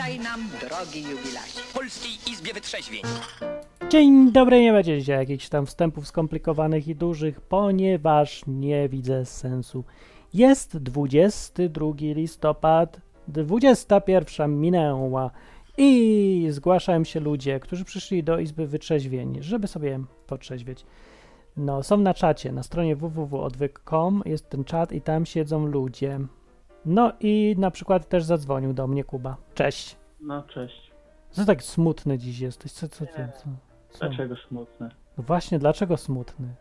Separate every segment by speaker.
Speaker 1: Witaj nam, drogi jubilacie.
Speaker 2: W Polskiej Izbie Wytrzeźwień.
Speaker 3: Dzień dobry, nie będzie dzisiaj jakichś tam wstępów skomplikowanych i dużych, ponieważ nie widzę sensu. Jest 22 listopad, 21 minęła i zgłaszają się ludzie, którzy przyszli do Izby Wytrzeźwień, żeby sobie potrzeźwieć. No, są na czacie, na stronie www.odwyk.com jest ten czat i tam siedzą ludzie. No i na przykład też zadzwonił do mnie Kuba. Cześć.
Speaker 4: No cześć.
Speaker 3: Co tak smutny dziś jesteś? Co, co, co, co? co?
Speaker 4: Dlaczego smutne?
Speaker 3: No właśnie, dlaczego smutny?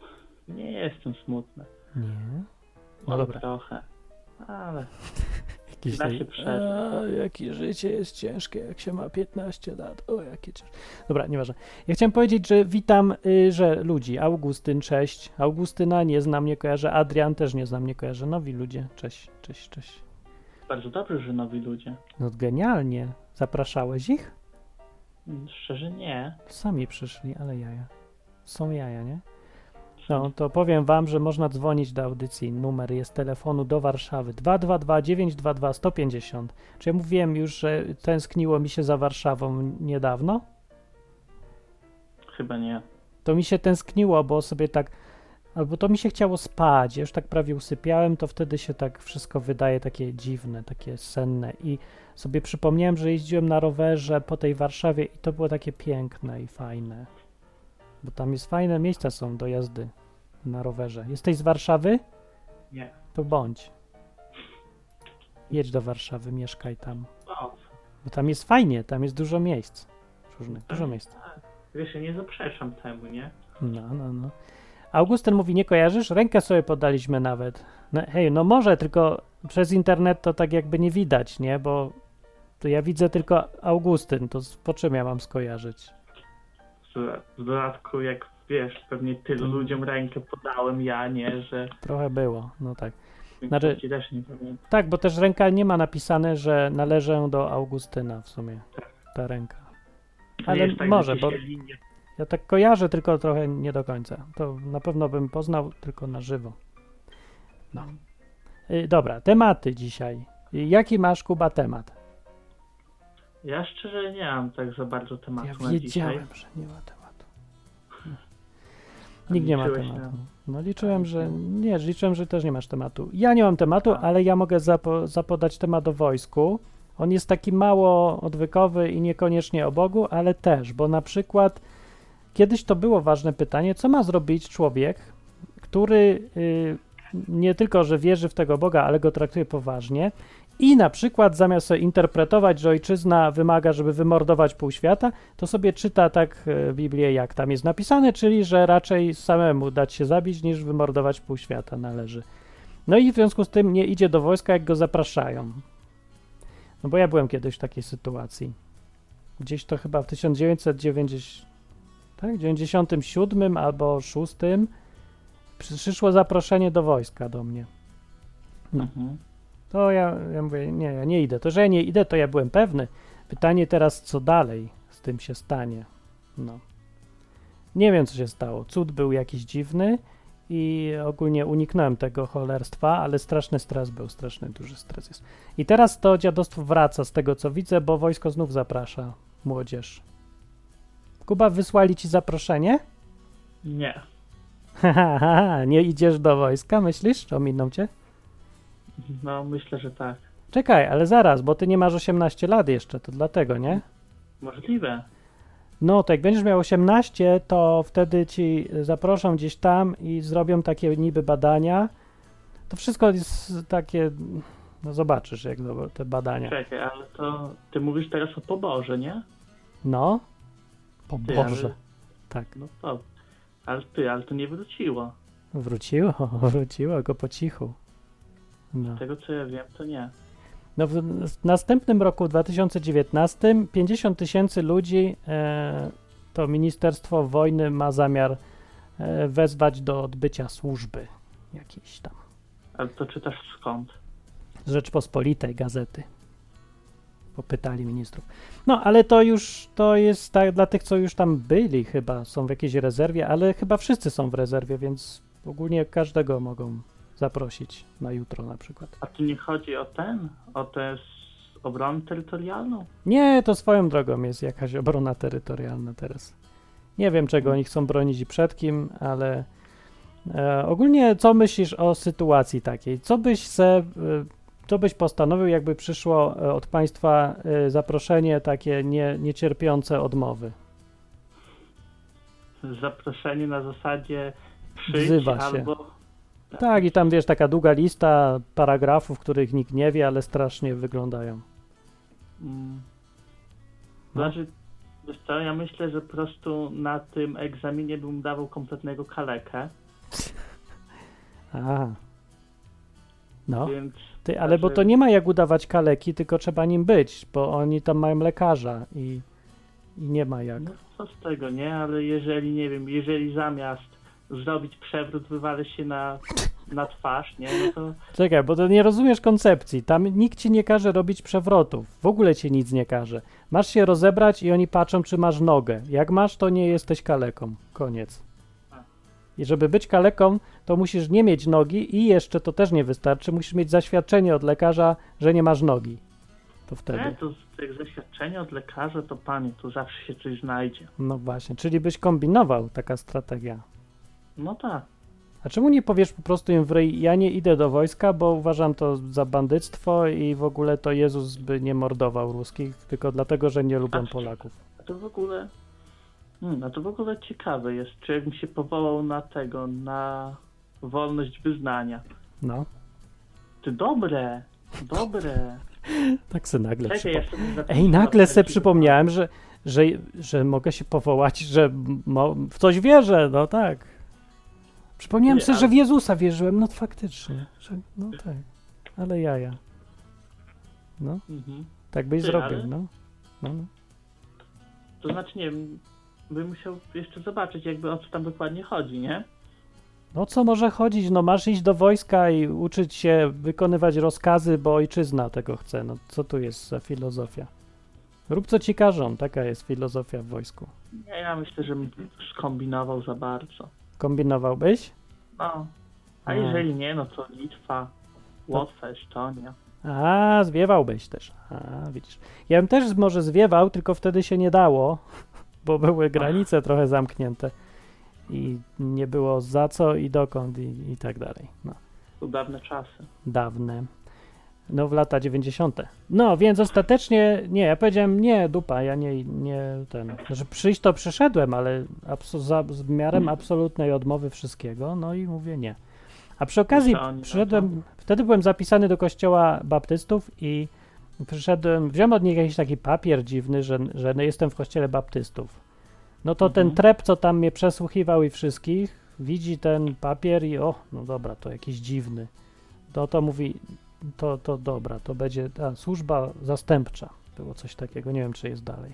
Speaker 4: Nie jestem smutny.
Speaker 3: Nie. No dobra.
Speaker 4: trochę. Ale
Speaker 3: Jakiś
Speaker 4: da się przeżyć.
Speaker 3: Jakie życie jest ciężkie, jak się ma 15 lat. O, jakie ciężkie. Dobra, nieważne. Ja chciałem powiedzieć, że witam, y, że ludzi. Augustyn, cześć. Augustyna nie znam, nie kojarzę. Adrian też nie znam, nie kojarzę. Nowi ludzie, cześć, cześć, cześć.
Speaker 4: Bardzo dobrze, że nowi ludzie.
Speaker 3: No genialnie. Zapraszałeś ich?
Speaker 4: Mm, Szczerze nie.
Speaker 3: Sami przyszli, ale jaja. Są jaja, nie? No, to powiem wam, że można dzwonić do audycji. Numer jest telefonu do Warszawy 222 922 150. Czy ja mówiłem już, że tęskniło mi się za Warszawą niedawno?
Speaker 4: Chyba nie.
Speaker 3: To mi się tęskniło, bo sobie tak albo to mi się chciało spać. Ja już tak prawie usypiałem, to wtedy się tak wszystko wydaje takie dziwne, takie senne i sobie przypomniałem, że jeździłem na rowerze po tej Warszawie i to było takie piękne i fajne. Bo tam jest fajne miejsca są do jazdy na rowerze. Jesteś z Warszawy?
Speaker 4: Nie.
Speaker 3: To bądź. Jedź do Warszawy, mieszkaj tam. Bo tam jest fajnie, tam jest dużo miejsc. Różnych, dużo miejsc.
Speaker 4: wiesz, ja nie zaprzeczam temu, nie?
Speaker 3: No, no, no. Augustyn mówi, nie kojarzysz? Rękę sobie podaliśmy nawet. No, hej, no może, tylko przez internet to tak jakby nie widać, nie? Bo to ja widzę tylko Augustyn, to po czym ja mam skojarzyć?
Speaker 4: W- dodatku, jak wiesz, pewnie tylu
Speaker 3: Mm.
Speaker 4: ludziom rękę podałem, ja nie, że
Speaker 3: Trochę było, no tak. Znaczy-. Tak, bo też ręka nie ma napisane, że należę do Augustyna w sumie, ta ręka. Ale
Speaker 4: tak,
Speaker 3: może,
Speaker 4: że
Speaker 3: bo
Speaker 4: linie-
Speaker 3: ja tak kojarzę, tylko trochę nie do końca. To na pewno bym poznał tylko na żywo. No. Y, dobra, tematy dzisiaj. Y, Jaki masz, Kuba, temat?
Speaker 4: Ja szczerze nie mam tak za bardzo tematu
Speaker 3: Ja
Speaker 4: na dzisiaj.
Speaker 3: wiedziałem, że nie ma tematu. Nikt nie ma tematu. No liczyłem, że nie, liczyłem, że też nie masz tematu. Ja nie mam tematu, ale ja mogę zapo, zapodać temat o wojsku. On jest taki mało odwykowy i niekoniecznie o Bogu, ale też, bo na przykład kiedyś to było ważne pytanie, co ma zrobić człowiek, który y, nie tylko, że wierzy w tego Boga, ale go traktuje poważnie i na przykład zamiast sobie interpretować, że ojczyzna wymaga, żeby wymordować pół świata, to sobie czyta tak e, Biblię, jak tam jest napisane, czyli że raczej samemu dać się zabić, niż wymordować pół świata należy. No i w związku z tym nie idzie do wojska, jak go zapraszają. No bo ja byłem kiedyś w takiej sytuacji. Gdzieś to chyba w 1990, tak, 97 albo 6 przyszło zaproszenie do wojska do mnie. No.
Speaker 4: Mhm.
Speaker 3: To ja, ja mówię, nie, ja nie idę. To, że ja nie idę, to ja byłem pewny. Pytanie teraz, co dalej z tym się stanie? No. Nie wiem, co się stało. Cud był jakiś dziwny i ogólnie uniknąłem tego cholerstwa, ale straszny stres był, straszny duży stres jest. I teraz to dziadostwo wraca z tego, co widzę, bo wojsko znów zaprasza młodzież. Kuba, wysłali ci zaproszenie?
Speaker 4: Nie.
Speaker 3: Haha, nie idziesz do wojska, myślisz? Ominą cię?
Speaker 4: No, myślę, że tak.
Speaker 3: Czekaj, ale zaraz, bo ty nie masz 18 lat jeszcze, to dlatego, nie?
Speaker 4: Możliwe.
Speaker 3: No, to jak będziesz miał 18, to wtedy ci zaproszą gdzieś tam i zrobią takie niby badania. To wszystko jest takie, no zobaczysz, jak te badania.
Speaker 4: Czekaj, ale to ty mówisz teraz o poborze, nie?
Speaker 3: No, po Boże,
Speaker 4: ale-
Speaker 3: tak.
Speaker 4: No to. Ale ty, ale to nie wróciło.
Speaker 3: Wróciło, wróciło go po cichu. No.
Speaker 4: Z tego co ja wiem, to nie.
Speaker 3: No w w następnym roku, w 2019, 50 tysięcy ludzi e, to Ministerstwo Wojny ma zamiar e, wezwać do odbycia służby jakiejś tam.
Speaker 4: Ale to czytasz skąd?
Speaker 3: z Rzeczpospolitej gazety. Popytali ministrów. No, ale to już to jest tak dla tych, co już tam byli, chyba są w jakiejś rezerwie, ale chyba wszyscy są w rezerwie, więc ogólnie każdego mogą zaprosić na jutro na przykład.
Speaker 4: A tu nie chodzi o ten? O s- obronę terytorialną?
Speaker 3: Nie, to swoją drogą jest jakaś obrona terytorialna teraz. Nie wiem, czego oni chcą bronić i przed kim, ale e, ogólnie co myślisz o sytuacji takiej? Co byś se, e, co byś postanowił, jakby przyszło e, od państwa e, zaproszenie takie nie, niecierpiące odmowy?
Speaker 4: Zaproszenie na zasadzie przyjdź albo...
Speaker 3: Tak, i tam wiesz, taka długa lista paragrafów, których nikt nie wie, ale strasznie wyglądają.
Speaker 4: Mm.
Speaker 3: No.
Speaker 4: Znaczy, co, ja myślę, że po prostu na tym egzaminie bym dawał kompletnego kalekę,
Speaker 3: Aha. No,
Speaker 4: więc
Speaker 3: ty, ale bo to nie ma jak udawać kaleki, tylko trzeba nim być, bo oni tam mają lekarza i, i nie ma jak.
Speaker 4: no co z tego, nie? Ale jeżeli, nie wiem, jeżeli zamiast zrobić przewrót wywalę się na, na twarz, nie? No to
Speaker 3: Czekaj, bo to nie rozumiesz koncepcji. Tam nikt ci nie każe robić przewrotów. W ogóle ci nic nie każe. Masz się rozebrać i oni patrzą, czy masz nogę. Jak masz, to nie jesteś kaleką. Koniec. I żeby być kaleką, to musisz nie mieć nogi i jeszcze to też nie wystarczy. Musisz mieć zaświadczenie od lekarza, że nie masz nogi. To
Speaker 4: nie,
Speaker 3: wtedy.
Speaker 4: to z jak zaświadczenie od lekarza, to panie, to zawsze się coś znajdzie.
Speaker 3: No właśnie, czyli byś kombinował taka strategia.
Speaker 4: No tak.
Speaker 3: A czemu nie powiesz po prostu im w ryj, ja nie idę do wojska, bo uważam to za bandyctwo i w ogóle to Jezus by nie mordował ruskich, tylko dlatego, że nie lubią. Polaków.
Speaker 4: A to w ogóle. Hmm, a to w ogóle ciekawe jest, czy jakbym się powołał na tego, na wolność wyznania.
Speaker 3: No,
Speaker 4: Ty dobre, dobre.
Speaker 3: tak se nagle
Speaker 4: Czekaj,
Speaker 3: przypo...
Speaker 4: ja
Speaker 3: Ej, nagle
Speaker 4: na
Speaker 3: se przypomniałem, że, że, że mogę się powołać, że mo... w coś wierzę, no tak. Przypomniałem
Speaker 4: Nie,
Speaker 3: sobie,
Speaker 4: ale-
Speaker 3: że w Jezusa wierzyłem, no faktycznie, że, no tak, ale jaja. No.
Speaker 4: Mhm.
Speaker 3: tak byś
Speaker 4: Ty,
Speaker 3: zrobił,
Speaker 4: ale-
Speaker 3: no. no, no.
Speaker 4: To znaczy, nie wiem, bym musiał jeszcze zobaczyć, jakby o co tam dokładnie chodzi, nie?
Speaker 3: No co może chodzić? No masz iść do wojska i uczyć się wykonywać rozkazy, bo ojczyzna tego chce. No co tu jest za filozofia? Rób co ci każą, taka jest filozofia w wojsku.
Speaker 4: Nie, ja myślę, że skombinował za bardzo.
Speaker 3: Kombinowałbyś?
Speaker 4: No. A
Speaker 3: A.
Speaker 4: jeżeli nie, no to Litwa, Łotwa, Estonia.
Speaker 3: A, zwiewałbyś też. A, widzisz. Ja bym też może zwiewał, tylko wtedy się nie dało, bo były granice trochę zamknięte i nie było za co i dokąd i, i tak dalej. No.
Speaker 4: To dawne czasy.
Speaker 3: dawne. No, w lata 90. No, więc ostatecznie nie, ja powiedziałem nie, dupa, ja nie, nie ten. Że przyjść to przyszedłem, ale abso- za, z miarem absolutnej odmowy wszystkiego, no i mówię nie. A przy okazji przyszedłem, wtedy byłem zapisany do kościoła baptystów i przyszedłem, wziąłem od nich jakiś taki papier dziwny, że, że no jestem w kościele baptystów. No to ten
Speaker 4: Mhm.
Speaker 3: trep, co tam mnie przesłuchiwał i wszystkich, widzi ten papier i o, no dobra, to jakiś dziwny. To to mówi, to, to dobra, to będzie a, służba zastępcza. Było coś takiego, nie wiem czy jest dalej.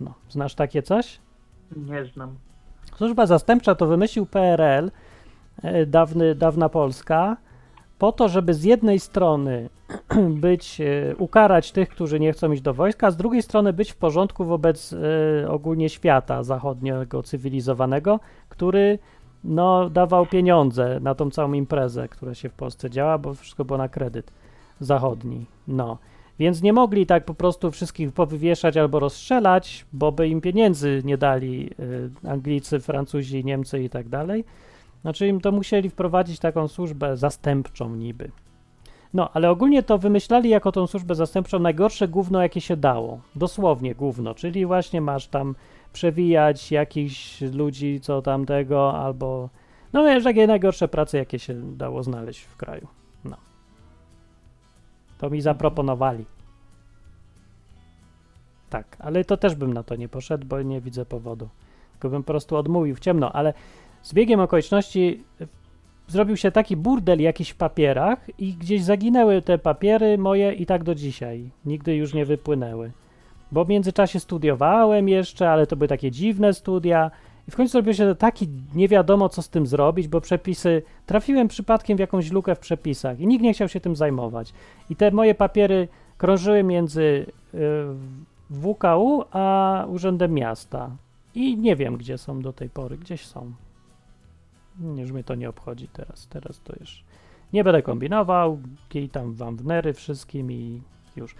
Speaker 3: No, znasz takie coś?
Speaker 4: Nie znam.
Speaker 3: Służba zastępcza to wymyślił PRL, e, dawny, dawna Polska, po to, żeby z jednej strony być, e, ukarać tych, którzy nie chcą iść do wojska, a z drugiej strony być w porządku wobec e, ogólnie świata zachodniego, cywilizowanego, który no, dawał pieniądze na tą całą imprezę, która się w Polsce działa, bo wszystko było na kredyt zachodni. No. Więc nie mogli tak po prostu wszystkich powywieszać albo rozstrzelać, bo by im pieniędzy nie dali y, Anglicy, Francuzi, Niemcy i tak dalej. Znaczy im to musieli wprowadzić taką służbę zastępczą niby. No, ale ogólnie to wymyślali jako tą służbę zastępczą najgorsze gówno, jakie się dało. Dosłownie gówno, czyli właśnie masz tam przewijać jakichś ludzi, co tamtego, albo no wiesz, takie najgorsze prace, jakie się dało znaleźć w kraju. No. To mi zaproponowali. Tak, ale to też bym na to nie poszedł, bo nie widzę powodu. Tylko bym po prostu odmówił w ciemno, ale z biegiem okoliczności zrobił się taki burdel jakiś w papierach i gdzieś zaginęły te papiery moje i tak do dzisiaj. Nigdy już nie wypłynęły. Bo w międzyczasie studiowałem jeszcze, ale to były takie dziwne studia. I w końcu zrobił się taki nie wiadomo, co z tym zrobić, bo przepisy. Trafiłem przypadkiem w jakąś lukę w przepisach i nikt nie chciał się tym zajmować. I te moje papiery krążyły między y, WKU a Urzędem Miasta. I nie wiem, gdzie są do tej pory. Gdzieś są. Już mnie to nie obchodzi teraz. Teraz to już. Nie będę kombinował. Kij tam wam w nery wszystkim i, już.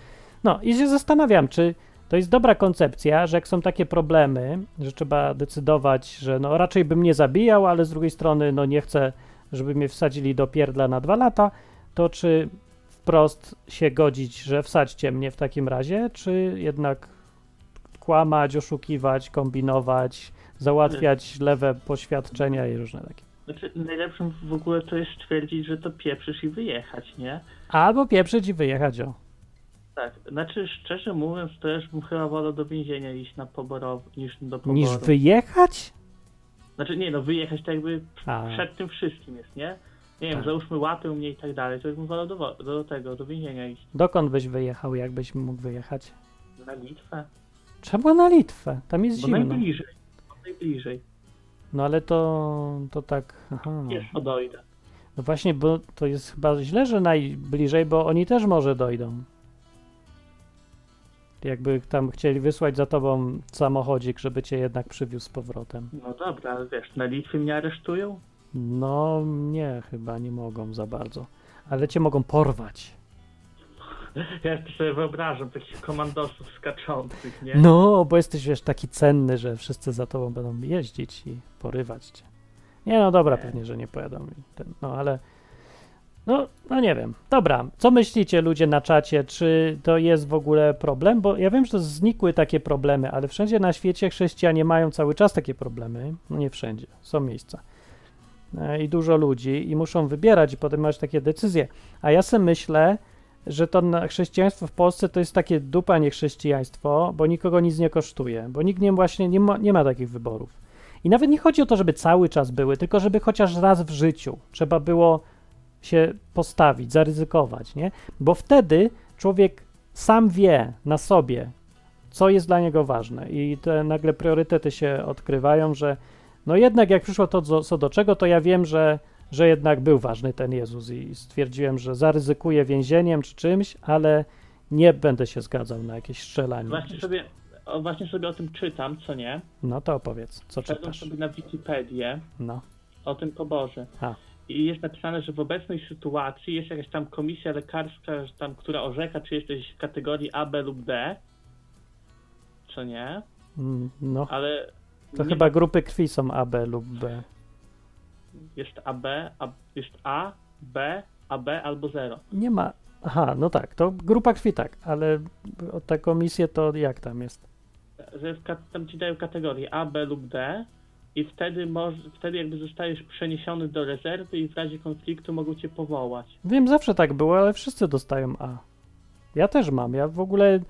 Speaker 3: No i się zastanawiam, czy to jest dobra koncepcja, że jak są takie problemy, że trzeba decydować, że no raczej bym nie zabijał, ale z drugiej strony no nie chcę, żeby mnie wsadzili do pierdla na dwa lata, to czy wprost się godzić, że wsadźcie mnie w takim razie, czy jednak kłamać, oszukiwać, kombinować, załatwiać lewe poświadczenia i różne takie.
Speaker 4: Znaczy, najlepszym w ogóle to jest stwierdzić, że to pieprzysz i wyjechać, nie?
Speaker 3: Albo pieprzyć i wyjechać, o.
Speaker 4: Tak, znaczy szczerze mówiąc, to też bym chyba wolał do więzienia iść na poborowy niż do poboru.
Speaker 3: Niż wyjechać?
Speaker 4: Znaczy nie no, wyjechać tak jakby
Speaker 3: A,
Speaker 4: przed tym wszystkim jest, nie? Nie wiem,
Speaker 3: Tak.
Speaker 4: załóżmy łapy mnie i tak dalej, to bym wolał do, do tego, do więzienia iść.
Speaker 3: dokąd byś wyjechał, jakbyś mógł wyjechać?
Speaker 4: Na Litwę.
Speaker 3: Trzeba na Litwę, tam jest
Speaker 4: Bo
Speaker 3: zimno.
Speaker 4: najbliżej. Najbliżej.
Speaker 3: No ale to, to tak, aha.
Speaker 4: Jest, dojdę.
Speaker 3: No właśnie, bo to jest chyba źle, że najbliżej, bo oni też może dojdą. Jakby tam chcieli wysłać za tobą samochodzik, żeby cię jednak przywiózł z powrotem.
Speaker 4: No dobra, ale wiesz, na Litwie mnie aresztują?
Speaker 3: No nie, chyba nie mogą za bardzo. Ale cię mogą porwać.
Speaker 4: Ja to sobie wyobrażam takich komandosów skaczących, nie?
Speaker 3: No, bo jesteś wiesz taki cenny, że wszyscy za tobą będą jeździć i porywać cię. Nie, no dobra,
Speaker 4: Nie.
Speaker 3: pewnie, że nie pojadą. no ale. No, no nie wiem. Dobra, co myślicie ludzie na czacie? Czy to jest w ogóle problem? Bo ja wiem, że to znikły takie problemy, ale wszędzie na świecie chrześcijanie mają cały czas takie problemy. No nie wszędzie, są miejsca. E, I dużo ludzi i muszą wybierać i podejmować takie decyzje. A ja sobie myślę, że to chrześcijaństwo w Polsce to jest takie dupa niechrześcijaństwo, bo nikogo nic nie kosztuje, bo nikt nie właśnie nie ma, nie ma takich wyborów. I nawet nie chodzi o to, żeby cały czas były, tylko żeby chociaż raz w życiu trzeba było się postawić, zaryzykować, nie? Bo wtedy człowiek sam wie na sobie, co jest dla niego ważne i te nagle priorytety się odkrywają, że no jednak jak przyszło to co do czego, to ja wiem, że że jednak był ważny ten Jezus i stwierdziłem, że zaryzykuję więzieniem czy czymś, ale nie będę się zgadzał na jakieś strzelanie.
Speaker 4: Właśnie sobie, o, właśnie sobie o tym czytam, co nie?
Speaker 3: No to opowiedz, co
Speaker 4: Wszedłem
Speaker 3: czytasz.
Speaker 4: sobie na Wikipedię
Speaker 3: No.
Speaker 4: o tym poborze.
Speaker 3: A.
Speaker 4: I jest napisane, że w obecnej sytuacji jest jakaś tam komisja lekarska, że tam, która orzeka, czy jesteś w kategorii A, B lub D. Co nie?
Speaker 3: Mm, No,
Speaker 4: Ale
Speaker 3: to
Speaker 4: nie
Speaker 3: chyba grupy krwi są AB lub B.
Speaker 4: jest AB, a, jest A, B, AB albo 0.
Speaker 3: Nie ma. Aha, no tak, to grupa krwi tak, ale te komisje to jak tam jest?
Speaker 4: Że tam ci dają kategorie A, B lub D i wtedy, moż, wtedy jakby zostajesz przeniesiony do rezerwy i w razie konfliktu mogą cię powołać.
Speaker 3: Wiem, zawsze tak było, ale wszyscy dostają A. Ja też mam. Ja w ogóle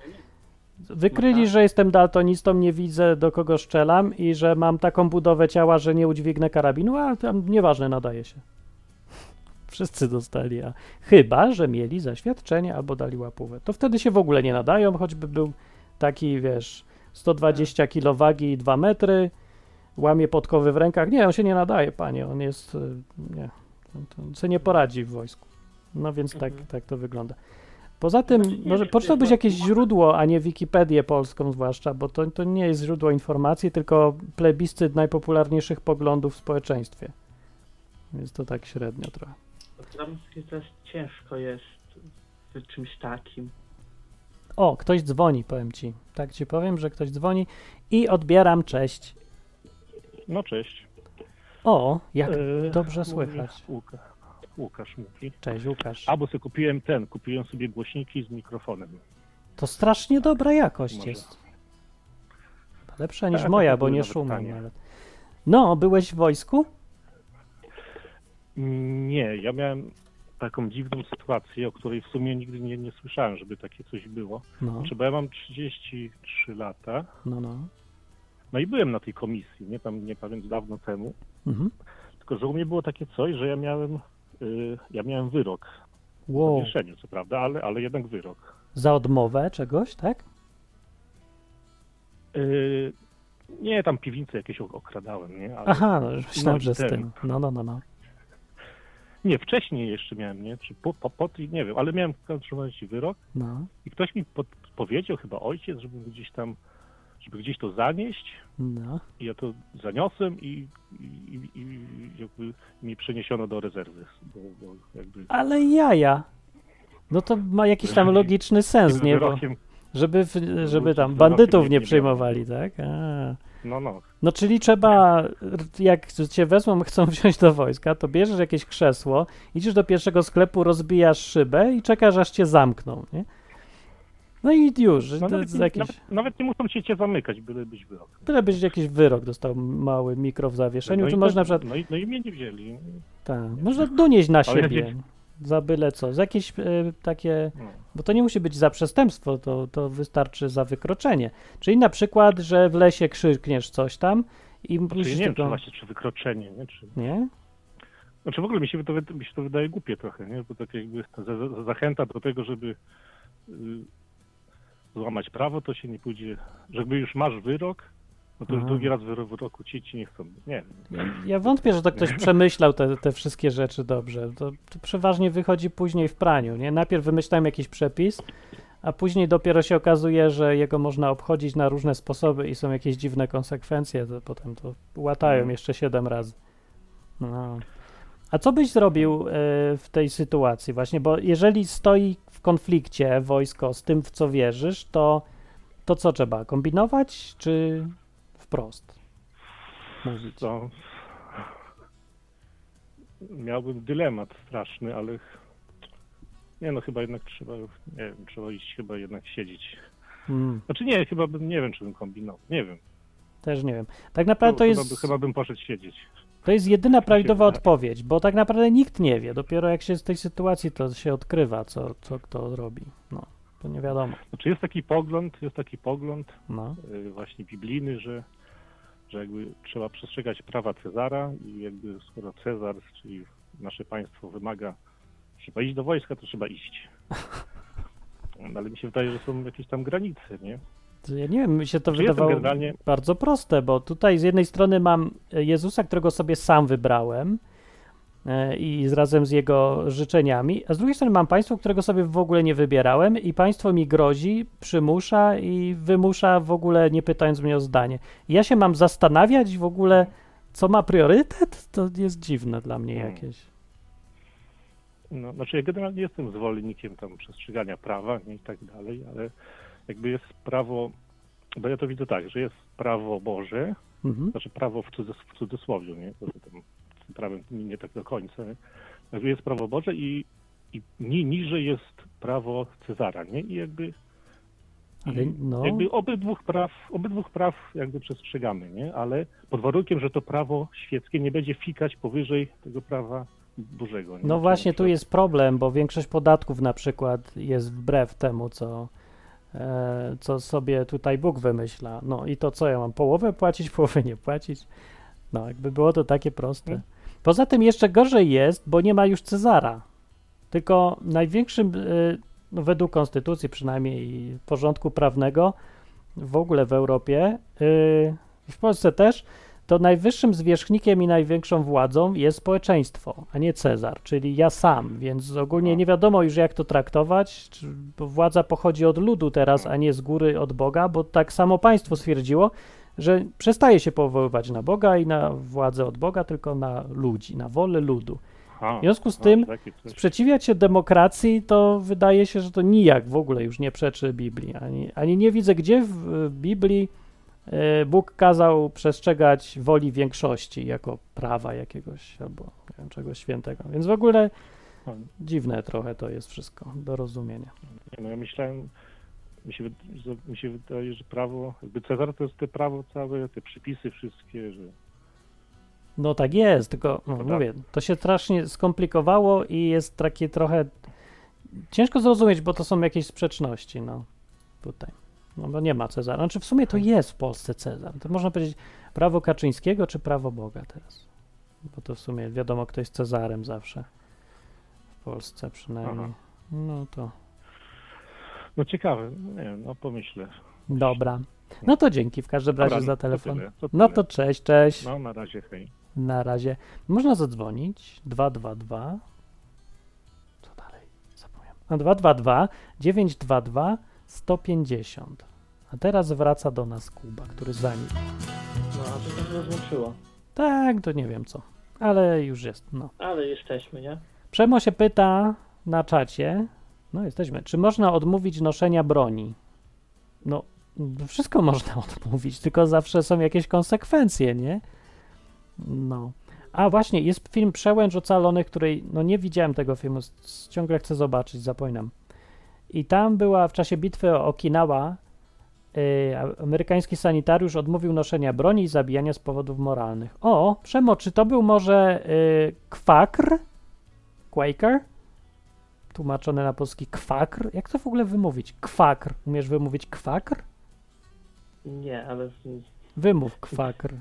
Speaker 3: wykryli,
Speaker 4: tak.
Speaker 3: że jestem daltonistą, nie widzę do kogo strzelam i że mam taką budowę ciała, że nie udźwignę karabinu, a tam nieważne, nadaje się. Wszyscy dostali A. Chyba, że mieli zaświadczenie albo dali łapówę. To wtedy się w ogóle nie nadają, choćby był taki, wiesz, 120 kg wagi i 2 metry, łamie podkowy w rękach. Nie, on się nie nadaje, panie, on jest, y, nie, on, on nie poradzi w wojsku. No więc tak,
Speaker 4: Mhm.
Speaker 3: tak to wygląda. Poza tym,
Speaker 4: Znaczy,
Speaker 3: może poczytałbyś jakieś źródło, a nie Wikipedię polską zwłaszcza, bo to, to nie jest źródło informacji, tylko plebiscyt najpopularniejszych poglądów w społeczeństwie. Więc to tak średnio trochę.
Speaker 4: Dla mnie teraz ciężko jest w czymś takim.
Speaker 3: O, ktoś dzwoni, powiem ci. Tak ci powiem, że ktoś dzwoni i odbieram, cześć.
Speaker 2: No cześć.
Speaker 3: O, jak
Speaker 2: E,
Speaker 3: dobrze słychać.
Speaker 2: Łukasz, Łukasz mówi.
Speaker 3: Cześć, Łukasz.
Speaker 2: A, bo sobie kupiłem ten, kupiłem sobie głośniki z mikrofonem.
Speaker 3: To strasznie dobra jakość
Speaker 2: Może.
Speaker 3: jest. Lepsza niż
Speaker 2: Tak,
Speaker 3: moja, bo nie
Speaker 2: tanie.
Speaker 3: nawet. No, byłeś w wojsku?
Speaker 2: Nie, ja miałem taką dziwną sytuację, o której w sumie nigdy nie, nie słyszałem, żeby takie coś było.
Speaker 3: No,
Speaker 2: Znaczy, bo ja mam 33 lata,
Speaker 3: no, no.
Speaker 2: no i byłem na tej komisji, nie tam, nie pamiętam, dawno temu.
Speaker 3: Mhm.
Speaker 2: Tylko, że u mnie było takie coś, że ja miałem, ja miałem wyrok. W
Speaker 3: Wow.
Speaker 2: zawieszeniu, co prawda, ale, ale jednak wyrok.
Speaker 3: Za odmowę czegoś, tak?
Speaker 2: Y, nie, tam piwnice jakieś ok- okradałem, nie? Ale,
Speaker 3: Aha, no, już myślałem,
Speaker 2: No,
Speaker 3: że z tym. No, no, no, no.
Speaker 2: Nie, wcześniej jeszcze miałem, nie? Czy po, po, po nie wiem, ale miałem w wyrok
Speaker 3: No,
Speaker 2: i ktoś mi pod, powiedział, chyba ojciec, żeby gdzieś tam, żeby gdzieś to zanieść
Speaker 3: no.
Speaker 2: i ja to zaniosłem i, i, i, jakby mi przeniesiono do rezerwy, bo, bo jakby,
Speaker 3: Ale jaja. No to ma jakiś tam logiczny sens, nie? Bo, żeby, żeby tam bandytów
Speaker 2: nie-
Speaker 3: przyjmowali, tak? A.
Speaker 2: no, no.
Speaker 3: No czyli trzeba, jak cię wezmą, chcą wziąć do wojska, to bierzesz jakieś krzesło, idziesz do pierwszego sklepu, rozbijasz szybę i czekasz, aż cię zamkną, nie? No i już,
Speaker 2: no nawet,
Speaker 3: jakiś,
Speaker 2: nawet, nawet nie muszą cię, cię zamykać, byle być wyrok.
Speaker 3: tyle byś jakiś wyrok dostał, mały mikro w zawieszeniu,
Speaker 2: no
Speaker 3: czy
Speaker 2: i
Speaker 3: można na przykład,
Speaker 2: No i, no i mnie nie wzięli.
Speaker 3: tak, można donieść na siebie, za byle co, za jakieś e, takie,
Speaker 2: No.
Speaker 3: bo to nie musi być za przestępstwo, to, to wystarczy za wykroczenie, czyli na przykład, że w lesie krzykniesz coś tam i
Speaker 2: Znaczy,
Speaker 3: musisz
Speaker 2: nie wiem, czy właśnie, czy wykroczenie, nie? Czy,
Speaker 3: nie?
Speaker 2: znaczy w ogóle mi się, to, mi się to wydaje głupie trochę, nie? Bo tak jakby za, za, zachęta do tego, żeby y, złamać prawo, to się nie pójdzie, żeby już masz wyrok, no to już
Speaker 3: Aha.
Speaker 2: drugi raz wyro- wyroku ci, ci nie chcą. Nie
Speaker 3: Ja, wątpię, że to ktoś przemyślał te, te wszystkie rzeczy dobrze. To, to przeważnie wychodzi później w praniu, nie? Najpierw wymyślałem jakiś przepis, a później dopiero się okazuje, że jego można obchodzić na różne sposoby i są jakieś dziwne konsekwencje, to potem to łatają
Speaker 2: Mhm.
Speaker 3: jeszcze siedem razy. No. A co byś zrobił e, w tej sytuacji właśnie? Bo jeżeli stoi w konflikcie wojsko z tym, w co wierzysz, to, to co trzeba? Kombinować czy wprost mówić?
Speaker 2: To miałbym dylemat straszny, ale nie no, chyba jednak trzeba, nie wiem, trzeba iść chyba jednak siedzieć.
Speaker 3: Mm.
Speaker 2: Znaczy nie, chyba bym, nie wiem, czy bym kombinował, nie wiem.
Speaker 3: Też nie wiem. Tak naprawdę to
Speaker 2: chyba,
Speaker 3: jest,
Speaker 2: by, chyba bym poszedł siedzieć.
Speaker 3: To jest jedyna prawidłowa
Speaker 2: wydaje.
Speaker 3: odpowiedź, bo tak naprawdę nikt nie wie. Dopiero jak się z tej sytuacji, to się odkrywa, co, co kto robi. No, to nie wiadomo.
Speaker 2: Znaczy jest taki pogląd, jest taki pogląd
Speaker 3: No.
Speaker 2: y, właśnie biblijny, że, że jakby trzeba przestrzegać prawa Cezara i jakby skoro Cezar, czyli nasze państwo wymaga, trzeba iść do wojska, to trzeba iść. No, Ale mi się wydaje, że są jakieś tam granice, nie?
Speaker 3: Ja nie wiem, mi się to
Speaker 2: Czy
Speaker 3: wydawało
Speaker 2: generalnie-
Speaker 3: bardzo proste, bo tutaj z jednej strony mam Jezusa, którego sobie sam wybrałem e, i razem z jego życzeniami, a z drugiej strony mam państwo, którego sobie w ogóle nie wybierałem i państwo mi grozi, przymusza i wymusza w ogóle nie pytając mnie o zdanie. Ja się mam zastanawiać w ogóle, co ma priorytet? To jest dziwne dla mnie
Speaker 2: Hmm.
Speaker 3: jakieś.
Speaker 2: No, znaczy ja generalnie jestem zwolennikiem tam przestrzegania prawa nie, i tak dalej, ale jakby jest prawo, bo ja to widzę tak, że jest prawo Boże,
Speaker 3: Mhm.
Speaker 2: znaczy prawo w, cudzys w cudzysłowie, nie? Tam z tym prawem nie tak do końca. Nie? Jakby jest prawo Boże i, i ni, niżej jest prawo Cezara, nie? I jakby,
Speaker 3: Ale no,
Speaker 2: jakby obydwóch praw, obydwóch praw jakby przestrzegamy, nie? Ale pod warunkiem, że to prawo świeckie nie będzie fikać powyżej tego prawa Bożego. Nie?
Speaker 3: no właśnie tu jest problem, bo większość podatków na przykład jest wbrew temu, co, co sobie tutaj Bóg wymyśla. No i to co ja mam połowę płacić, połowę nie płacić? No, jakby było to takie proste.
Speaker 2: Hmm.
Speaker 3: Poza tym jeszcze gorzej jest, bo nie ma już Cezara. Tylko największym, y, no według konstytucji przynajmniej i porządku prawnego w ogóle w Europie, y, w Polsce też, to najwyższym zwierzchnikiem i największą władzą jest społeczeństwo, a nie Cezar, czyli ja sam, więc ogólnie nie wiadomo już jak to traktować, bo władza pochodzi od ludu teraz, a nie z góry od Boga, bo tak samo państwo stwierdziło, że przestaje się powoływać na Boga i na władzę od Boga, tylko na ludzi, na wolę ludu. W związku z
Speaker 2: a,
Speaker 3: tym. Sprzeciwiać się demokracji to wydaje się, że to nijak w ogóle już nie przeczy Biblii. Ani, ani nie widzę, gdzie w Biblii Bóg kazał przestrzegać woli większości jako prawa jakiegoś albo nie wiem, czegoś świętego. Więc w ogóle
Speaker 2: No,
Speaker 3: dziwne trochę to jest wszystko do rozumienia.
Speaker 2: Nie, no ja myślałem, mi się, że- mi się wydaje, że prawo, jakby Cezar to jest te prawo całe, te przypisy wszystkie, że
Speaker 3: No tak jest, tylko no,
Speaker 2: tak.
Speaker 3: mówię, to się strasznie skomplikowało i jest takie trochę ciężko zrozumieć, bo to są jakieś sprzeczności, no tutaj. No bo nie ma Cezara. Znaczy w sumie to jest w Polsce Cezar. To można powiedzieć prawo Kaczyńskiego czy prawo Boga teraz. Bo to w sumie wiadomo, kto jest Cezarem zawsze. W Polsce przynajmniej.
Speaker 2: Aha.
Speaker 3: No to
Speaker 2: no ciekawe, no nie wiem, no pomyślę.
Speaker 3: dobra. No to dzięki w każdym razie
Speaker 2: Dobra,
Speaker 3: za
Speaker 2: no to
Speaker 3: telefon.
Speaker 2: tyle, to
Speaker 3: No
Speaker 2: tyle.
Speaker 3: to cześć, cześć.
Speaker 2: No na razie, hej.
Speaker 3: Na razie. Można zadzwonić 222. Co dalej? Zapomniałem. No 222 922 150. A teraz wraca do nas Kuba, który zanikł.
Speaker 4: No, a to się rozłączyło.
Speaker 3: Tak, to nie wiem co. Ale już jest. No.
Speaker 4: Ale jesteśmy, nie?
Speaker 3: Przemo się pyta na czacie, No, jesteśmy. Czy można odmówić noszenia broni? No, wszystko można odmówić, tylko zawsze są jakieś konsekwencje, nie? No. A właśnie, jest film Przełęcz Ocalonych, której, no nie widziałem tego filmu, ciągle chcę zobaczyć, zapominam. I tam była w czasie bitwy o Okinawa amerykański sanitariusz odmówił noszenia broni i zabijania z powodów moralnych. O, Przemo, czy to był może y, kwakr? Quaker? Tłumaczone na polski kwakr? Jak to w ogóle wymówić? Kwakr. Umiesz wymówić kwakr?
Speaker 4: Nie, ale
Speaker 3: Wymów kwakr.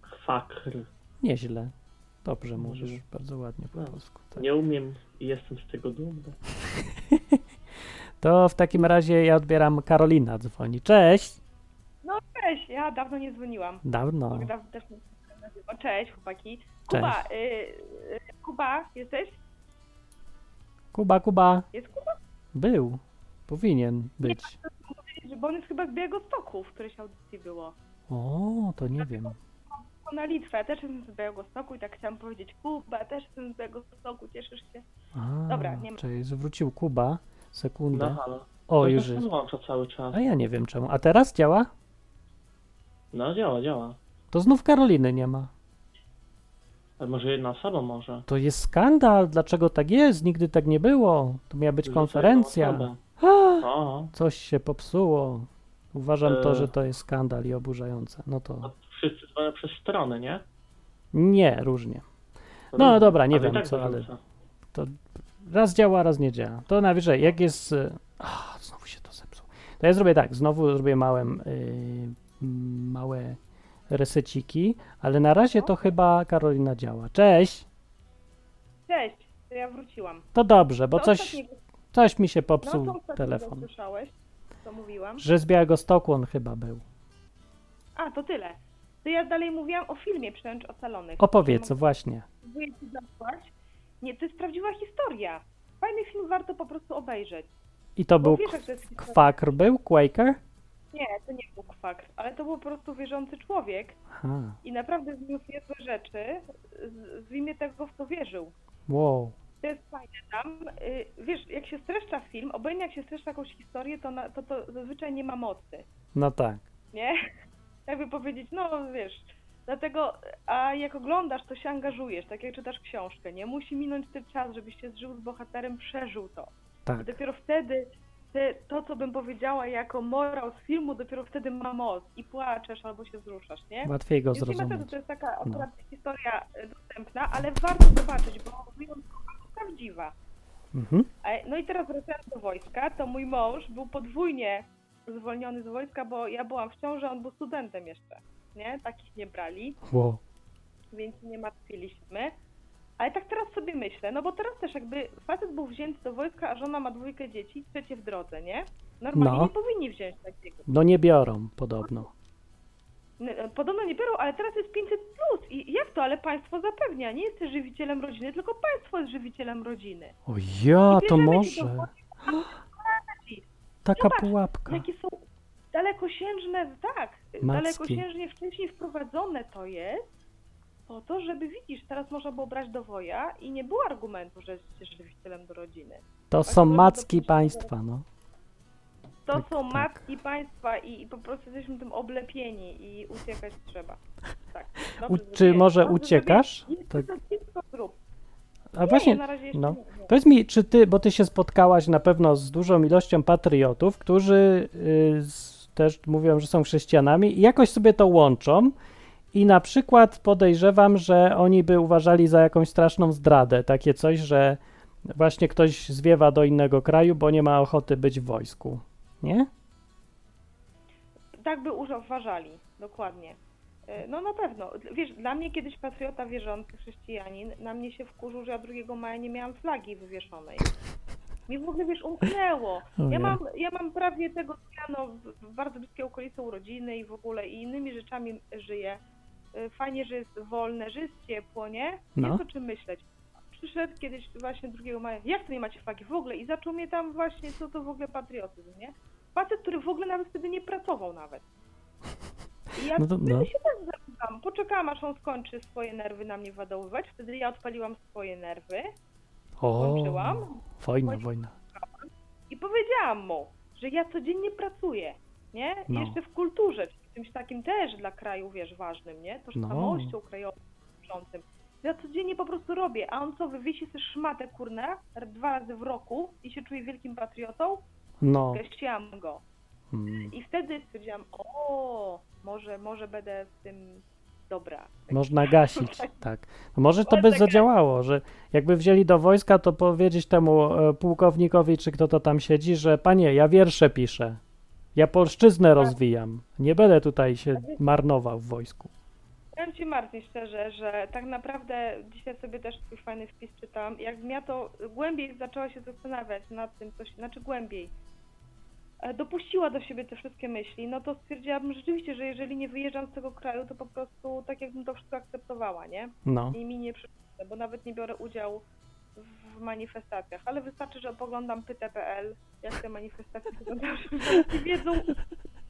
Speaker 4: kwakr.
Speaker 3: Nieźle. Dobrze mówisz, bardzo ładnie po
Speaker 4: No.
Speaker 3: polsku. Tak.
Speaker 4: Nie umiem i jestem z tego dumny.
Speaker 3: To w takim razie ja odbieram Karolina dzwoni. Cześć!
Speaker 5: Cześć, ja dawno nie dzwoniłam.
Speaker 3: Dawno.
Speaker 5: Bogdan też nazywa. Cześć, chłopaki. Kuba, y, y, Kuba, jesteś?
Speaker 3: Kuba, Kuba.
Speaker 5: Jest Kuba?
Speaker 3: Był. Powinien być.
Speaker 5: Że- Bo on jest chyba z Białegostoku, w którejś audycji było.
Speaker 3: O, to nie wiem.
Speaker 5: Na Litwę, ja też jestem z Białegostoku i tak chciałam powiedzieć, Kuba, też jestem z Białegostoku, cieszysz się?
Speaker 3: A,
Speaker 5: Dobra, nie ma.
Speaker 3: Czyli zwrócił Kuba. Sekundę.
Speaker 4: No halo.
Speaker 3: O,
Speaker 4: To
Speaker 3: już jest.
Speaker 4: włącza cały czas.
Speaker 3: A ja nie wiem czemu. A teraz działa?
Speaker 4: No działa, działa.
Speaker 3: To znów Karoliny nie ma.
Speaker 4: Ale może jedna osoba może.
Speaker 3: To jest skandal. Dlaczego tak jest? Nigdy tak nie było. To miała być konferencja.
Speaker 4: O,
Speaker 3: Coś się popsuło. Uważam to,
Speaker 4: E.
Speaker 3: że to jest skandal i oburzające. No to
Speaker 4: to wszyscy dzwonią przez stronę, nie?
Speaker 3: nie, różnie. No dobra, nie
Speaker 4: Ale
Speaker 3: wiem
Speaker 4: tak
Speaker 3: co, ale
Speaker 4: wyrzuca.
Speaker 3: Raz działa, raz nie działa. To najwyżej, jak jest... znowu się to zepsuło. To ja zrobię tak, znowu zrobię małe, y, małe reseciki, ale na razie to chyba Karolina działa. Cześć!
Speaker 5: Cześć, to ja wróciłam.
Speaker 3: To dobrze, bo
Speaker 5: Co
Speaker 3: coś,
Speaker 5: ostatniego-
Speaker 3: coś mi się
Speaker 5: no,
Speaker 3: popsuł
Speaker 5: ostatniego
Speaker 3: telefon.
Speaker 5: słyszałeś, co mówiłam?
Speaker 3: Że z Białegostoku on chyba był.
Speaker 5: A, to tyle. To ja dalej mówiłam o filmie Przęcz Ocalonych.
Speaker 3: Opowiedz, co właśnie.
Speaker 5: Próbuję ci zasłać. Nie, to jest prawdziwa historia. Fajny film, warto po prostu obejrzeć.
Speaker 3: I to
Speaker 5: Bo
Speaker 3: był
Speaker 5: wiesz, to jest.
Speaker 3: Kwakr był? Quaker?
Speaker 5: Nie, to nie był kwakr, ale to był po prostu wierzący człowiek
Speaker 3: Aha,
Speaker 5: i naprawdę zniósł niezłe rzeczy z, w imię tego, w co wierzył.
Speaker 3: wow.
Speaker 5: To jest fajne tam. Y, wiesz, jak się streszcza film, obojętnie jak się streszcza jakąś historię, to, na, to, to zazwyczaj nie ma mocy,
Speaker 3: No tak.
Speaker 5: nie? Jakby powiedzieć, no wiesz, dlatego, a jak oglądasz, to się angażujesz, tak jak czytasz książkę, nie? Musi minąć ten czas, żebyś się zżył z bohaterem, przeżył to. I
Speaker 3: Tak.
Speaker 5: dopiero wtedy te, to, co bym powiedziała jako morał z filmu, dopiero wtedy ma moc i płaczesz albo się wzruszasz, nie?
Speaker 3: Łatwiej go
Speaker 5: Więc nie ma
Speaker 3: zrozumieć.
Speaker 5: to jest taka
Speaker 3: No.
Speaker 5: akurat historia y, dostępna, ale warto zobaczyć, bo wyjątkowa i prawdziwa.
Speaker 3: Mhm.
Speaker 5: No i teraz wracając do wojska, to mój mąż był podwójnie zwolniony z wojska, bo ja byłam w ciąży, a on był studentem jeszcze, nie? Takich nie brali,
Speaker 3: Wow.
Speaker 5: więc nie martwiliśmy. Ale tak teraz sobie myślę, no bo teraz też jakby facet był wzięty do wojska, a żona ma dwójkę dzieci, trzecie w drodze, nie? Normalnie
Speaker 3: No.
Speaker 5: nie powinni wziąć takiego.
Speaker 3: No nie biorą podobno.
Speaker 5: N- Podobno nie biorą, ale teraz jest 500 plus. I jak to? Ale państwo zapewnia. Nie jesteś żywicielem rodziny, tylko państwo jest żywicielem rodziny.
Speaker 3: O ja,
Speaker 5: I
Speaker 3: to
Speaker 5: bierzemy ci
Speaker 3: może. Taka
Speaker 5: Zobacz,
Speaker 3: pułapka.
Speaker 5: Jakie są dalekosiężne, tak,
Speaker 3: Macki.
Speaker 5: dalekosiężnie wcześniej wprowadzone to jest, po to, żeby widzisz, teraz można było brać do woja i nie było argumentu, że jesteś żywicielem do rodziny.
Speaker 3: To
Speaker 5: Tak,
Speaker 3: są macki państwa, no.
Speaker 5: To
Speaker 3: Tak,
Speaker 5: są
Speaker 3: tak.
Speaker 5: matki państwa i, i po prostu jesteśmy tym oblepieni i uciekać trzeba. Tak.
Speaker 3: U, czy może
Speaker 5: Dobrze
Speaker 3: uciekasz? Tak. A
Speaker 5: Nie,
Speaker 3: właśnie,
Speaker 5: na razie jeszcze
Speaker 3: no.
Speaker 5: nie.
Speaker 3: Powiedz mi, czy ty, bo ty się spotkałaś na pewno z dużą ilością patriotów, którzy y, z, też mówią, że są chrześcijanami i jakoś sobie to łączą i na przykład podejrzewam, że oni by uważali za jakąś straszną zdradę, takie coś, że właśnie ktoś zwiewa do innego kraju, bo nie ma ochoty być w wojsku, nie?
Speaker 5: Tak by uważali, dokładnie. E, No na pewno. Wiesz, dla mnie kiedyś patriota wierzący chrześcijanin, na mnie się wkurzył, że ja 2 maja nie miałam flagi wywieszonej. Mi w ogóle, wiesz, umknęło. Ja mam, ja mam prawie tego dnia no, w- bardzo bliskie okolice urodziny i w ogóle i innymi rzeczami żyję. E, Fajnie, że jest wolne, że jest ciepło, nie?
Speaker 3: No.
Speaker 5: Jest o czym myśleć. Przyszedł kiedyś właśnie 2 maja, jak to nie macie flagi w ogóle? I zaczął mnie tam właśnie, co to w ogóle patriotyzm, nie? Facet, który w ogóle nawet wtedy nie pracował nawet. I ja
Speaker 3: No to- no.
Speaker 5: się też zapytałam, poczekałam aż on skończy swoje nerwy na mnie wadowywać, wtedy ja odpaliłam swoje nerwy,
Speaker 3: O,
Speaker 5: Włączyłam.
Speaker 3: Wojna, wojna.
Speaker 5: powiedziałam mu, że ja codziennie pracuję, nie?
Speaker 3: No.
Speaker 5: Jeszcze w kulturze, w czymś takim też dla kraju, wiesz, ważnym, nie? Tożsamością krajową, wiążącym. Ja codziennie po prostu robię, a on co, wywiesi sobie szmatę, kurna, dwa razy w roku i się czuje wielkim patriotą?
Speaker 3: No.
Speaker 5: Gaściłam go.
Speaker 3: Mm.
Speaker 5: I wtedy stwierdziłam, o, może, może będę w tym dobra.
Speaker 3: Można gasić, tak. No może to by zadziałało, że jakby wzięli do wojska, to powiedzieć temu e, pułkownikowi, czy kto to tam siedzi, że panie, ja wiersze piszę, ja polszczyznę rozwijam, nie będę tutaj się marnował w wojsku.
Speaker 5: Powiem Ci Marcin szczerze, że tak naprawdę dzisiaj sobie też twój fajny wpis czytam. Jak ja to głębiej zaczęła się zastanawiać nad tym, co się, znaczy głębiej, dopuściła do siebie te wszystkie myśli, no to stwierdziłabym rzeczywiście, że jeżeli nie wyjeżdżam z tego kraju, to po prostu tak jakbym to wszystko akceptowała, nie?
Speaker 3: No,
Speaker 5: I mi nie przeszkadza, bo nawet nie biorę udziału w manifestacjach, ale wystarczy, że poglądam pyte.pl, jak te manifestacje wyglądają, wszyscy wiedzą,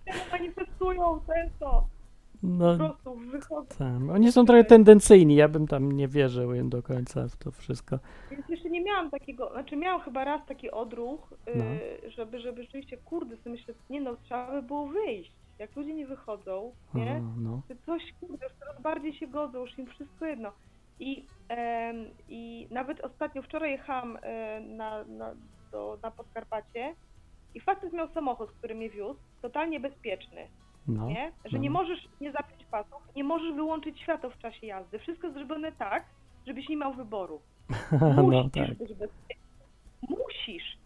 Speaker 5: czemu manifestują, to jest to. Po
Speaker 3: no
Speaker 5: prostu wychodzą.
Speaker 3: tam. Oni są trochę tendencyjni, ja bym tam nie wierzył im do końca w to wszystko.
Speaker 5: Więc jeszcze nie miałam takiego, znaczy miałam chyba raz taki odruch,
Speaker 3: No.
Speaker 5: yy, żeby, żeby rzeczywiście, kurde, sobie myślę, nie no, trzeba by było wyjść. Jak ludzie nie wychodzą, nie?
Speaker 3: A, no.
Speaker 5: To coś, kurde, już coraz bardziej się godzą, już im wszystko jedno. I, i nawet ostatnio, wczoraj jechałam e, na, na, do, na Podkarpacie i facet miał samochód, który mnie wiózł, totalnie bezpieczny,
Speaker 3: No,
Speaker 5: nie? Że
Speaker 3: no.
Speaker 5: nie możesz nie zapiąć pasów, nie możesz wyłączyć światła w czasie jazdy. Wszystko jest zrobione tak, żebyś nie miał wyboru.
Speaker 3: no
Speaker 5: Musisz
Speaker 3: tak.
Speaker 5: być bezpieczny. Musisz.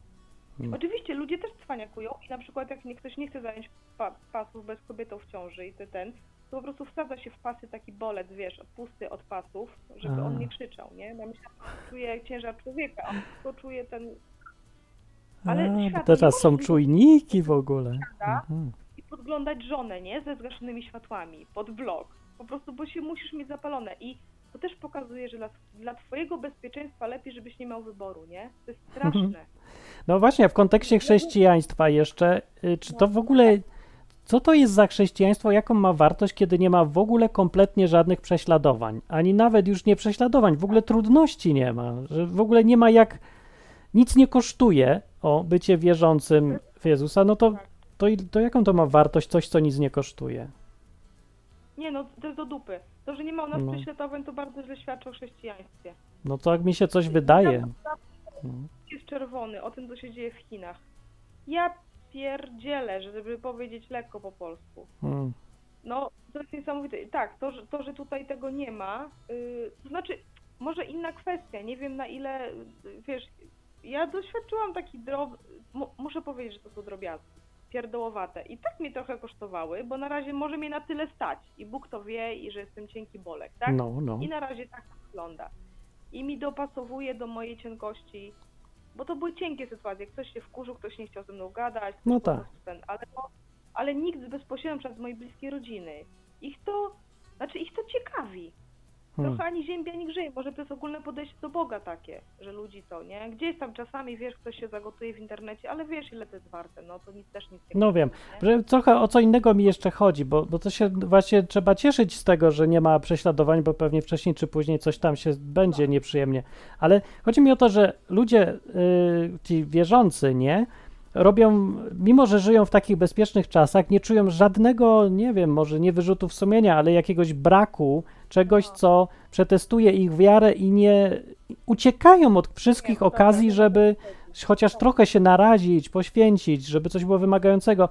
Speaker 3: No.
Speaker 5: Oczywiście ludzie też cwaniakują i na przykład jak ktoś nie chce zająć pa, pasów bez kobietą w ciąży i ty ten, to po prostu wsadza się w pasy taki bolec, wiesz, pusty od pasów, żeby
Speaker 3: A.
Speaker 5: on nie krzyczał, nie? Ja myślałam, że czuje ciężar człowieka, on tylko czuje ten... Ale
Speaker 3: A, teraz są czujniki w ogóle.
Speaker 5: Prawda? Podglądać żonę, nie? Ze zgaszonymi światłami, pod blok. Po prostu, bo się musisz mieć zapalone i to też pokazuje, że dla, dla twojego bezpieczeństwa lepiej, żebyś nie miał wyboru, nie? To jest straszne.
Speaker 3: No właśnie, w kontekście chrześcijaństwa jeszcze, y, czy to w ogóle, co to jest za chrześcijaństwo, jaką ma wartość, kiedy nie ma w ogóle kompletnie żadnych prześladowań, ani nawet już nie prześladowań, w ogóle trudności nie ma, że w ogóle nie ma jak, nic nie kosztuje, o, bycie wierzącym w Jezusa, no to, to, to jaką to ma wartość, coś, co nic nie kosztuje?
Speaker 5: Nie no, to jest do dupy. To, że nie ma u nas
Speaker 3: No.
Speaker 5: prześladowań, to bardzo źle świadczy o chrześcijaństwie.
Speaker 3: No to jak mi się coś wydaje. No.
Speaker 5: Jest czerwony o tym, co się dzieje w Chinach. Ja pierdzielę, żeby powiedzieć lekko po polsku.
Speaker 3: Mm.
Speaker 5: No, to jest niesamowite. Tak, to, że, to, że tutaj tego nie ma, yy, to znaczy, może inna kwestia, nie wiem na ile, yy, wiesz, ja doświadczyłam taki drob... mu- muszę powiedzieć, że to są drobiazgi, pierdołowate i tak mnie trochę kosztowały, bo na razie może mnie na tyle stać i Bóg to wie i że jestem cienki bolek, tak?
Speaker 3: No, no.
Speaker 5: I na razie tak to wygląda. I mi dopasowuje do mojej cienkości, bo to były cienkie sytuacje. Ktoś się wkurzył, ktoś nie chciał ze mną gadać.
Speaker 3: No tak.
Speaker 5: Ten, ale, no, ale nikt bezpośrednio przez mojej bliskiej rodziny. Ich to, znaczy ich to ciekawi.
Speaker 3: Hmm.
Speaker 5: Trochę ani ziemi, ani grzeje. Może to jest ogólne podejście do Boga takie, że ludzi to, nie? Gdzieś tam czasami, wiesz, ktoś się zagotuje w internecie, ale wiesz, ile to jest warte. No to nic też nic nie
Speaker 3: No wiem,
Speaker 5: nie?
Speaker 3: że trochę o co innego mi jeszcze chodzi, bo, bo to się właśnie trzeba cieszyć z tego, że nie ma prześladowań, bo pewnie wcześniej czy później coś tam się będzie nieprzyjemnie. Ale chodzi mi o to, że ludzie, y, ci wierzący, nie, robią, mimo że żyją w takich bezpiecznych czasach, nie czują żadnego, nie wiem, może nie wyrzutów sumienia, ale jakiegoś braku, czegoś, co przetestuje ich wiarę i nie uciekają od wszystkich okazji, żeby chociaż trochę się narazić, poświęcić, żeby coś było wymagającego,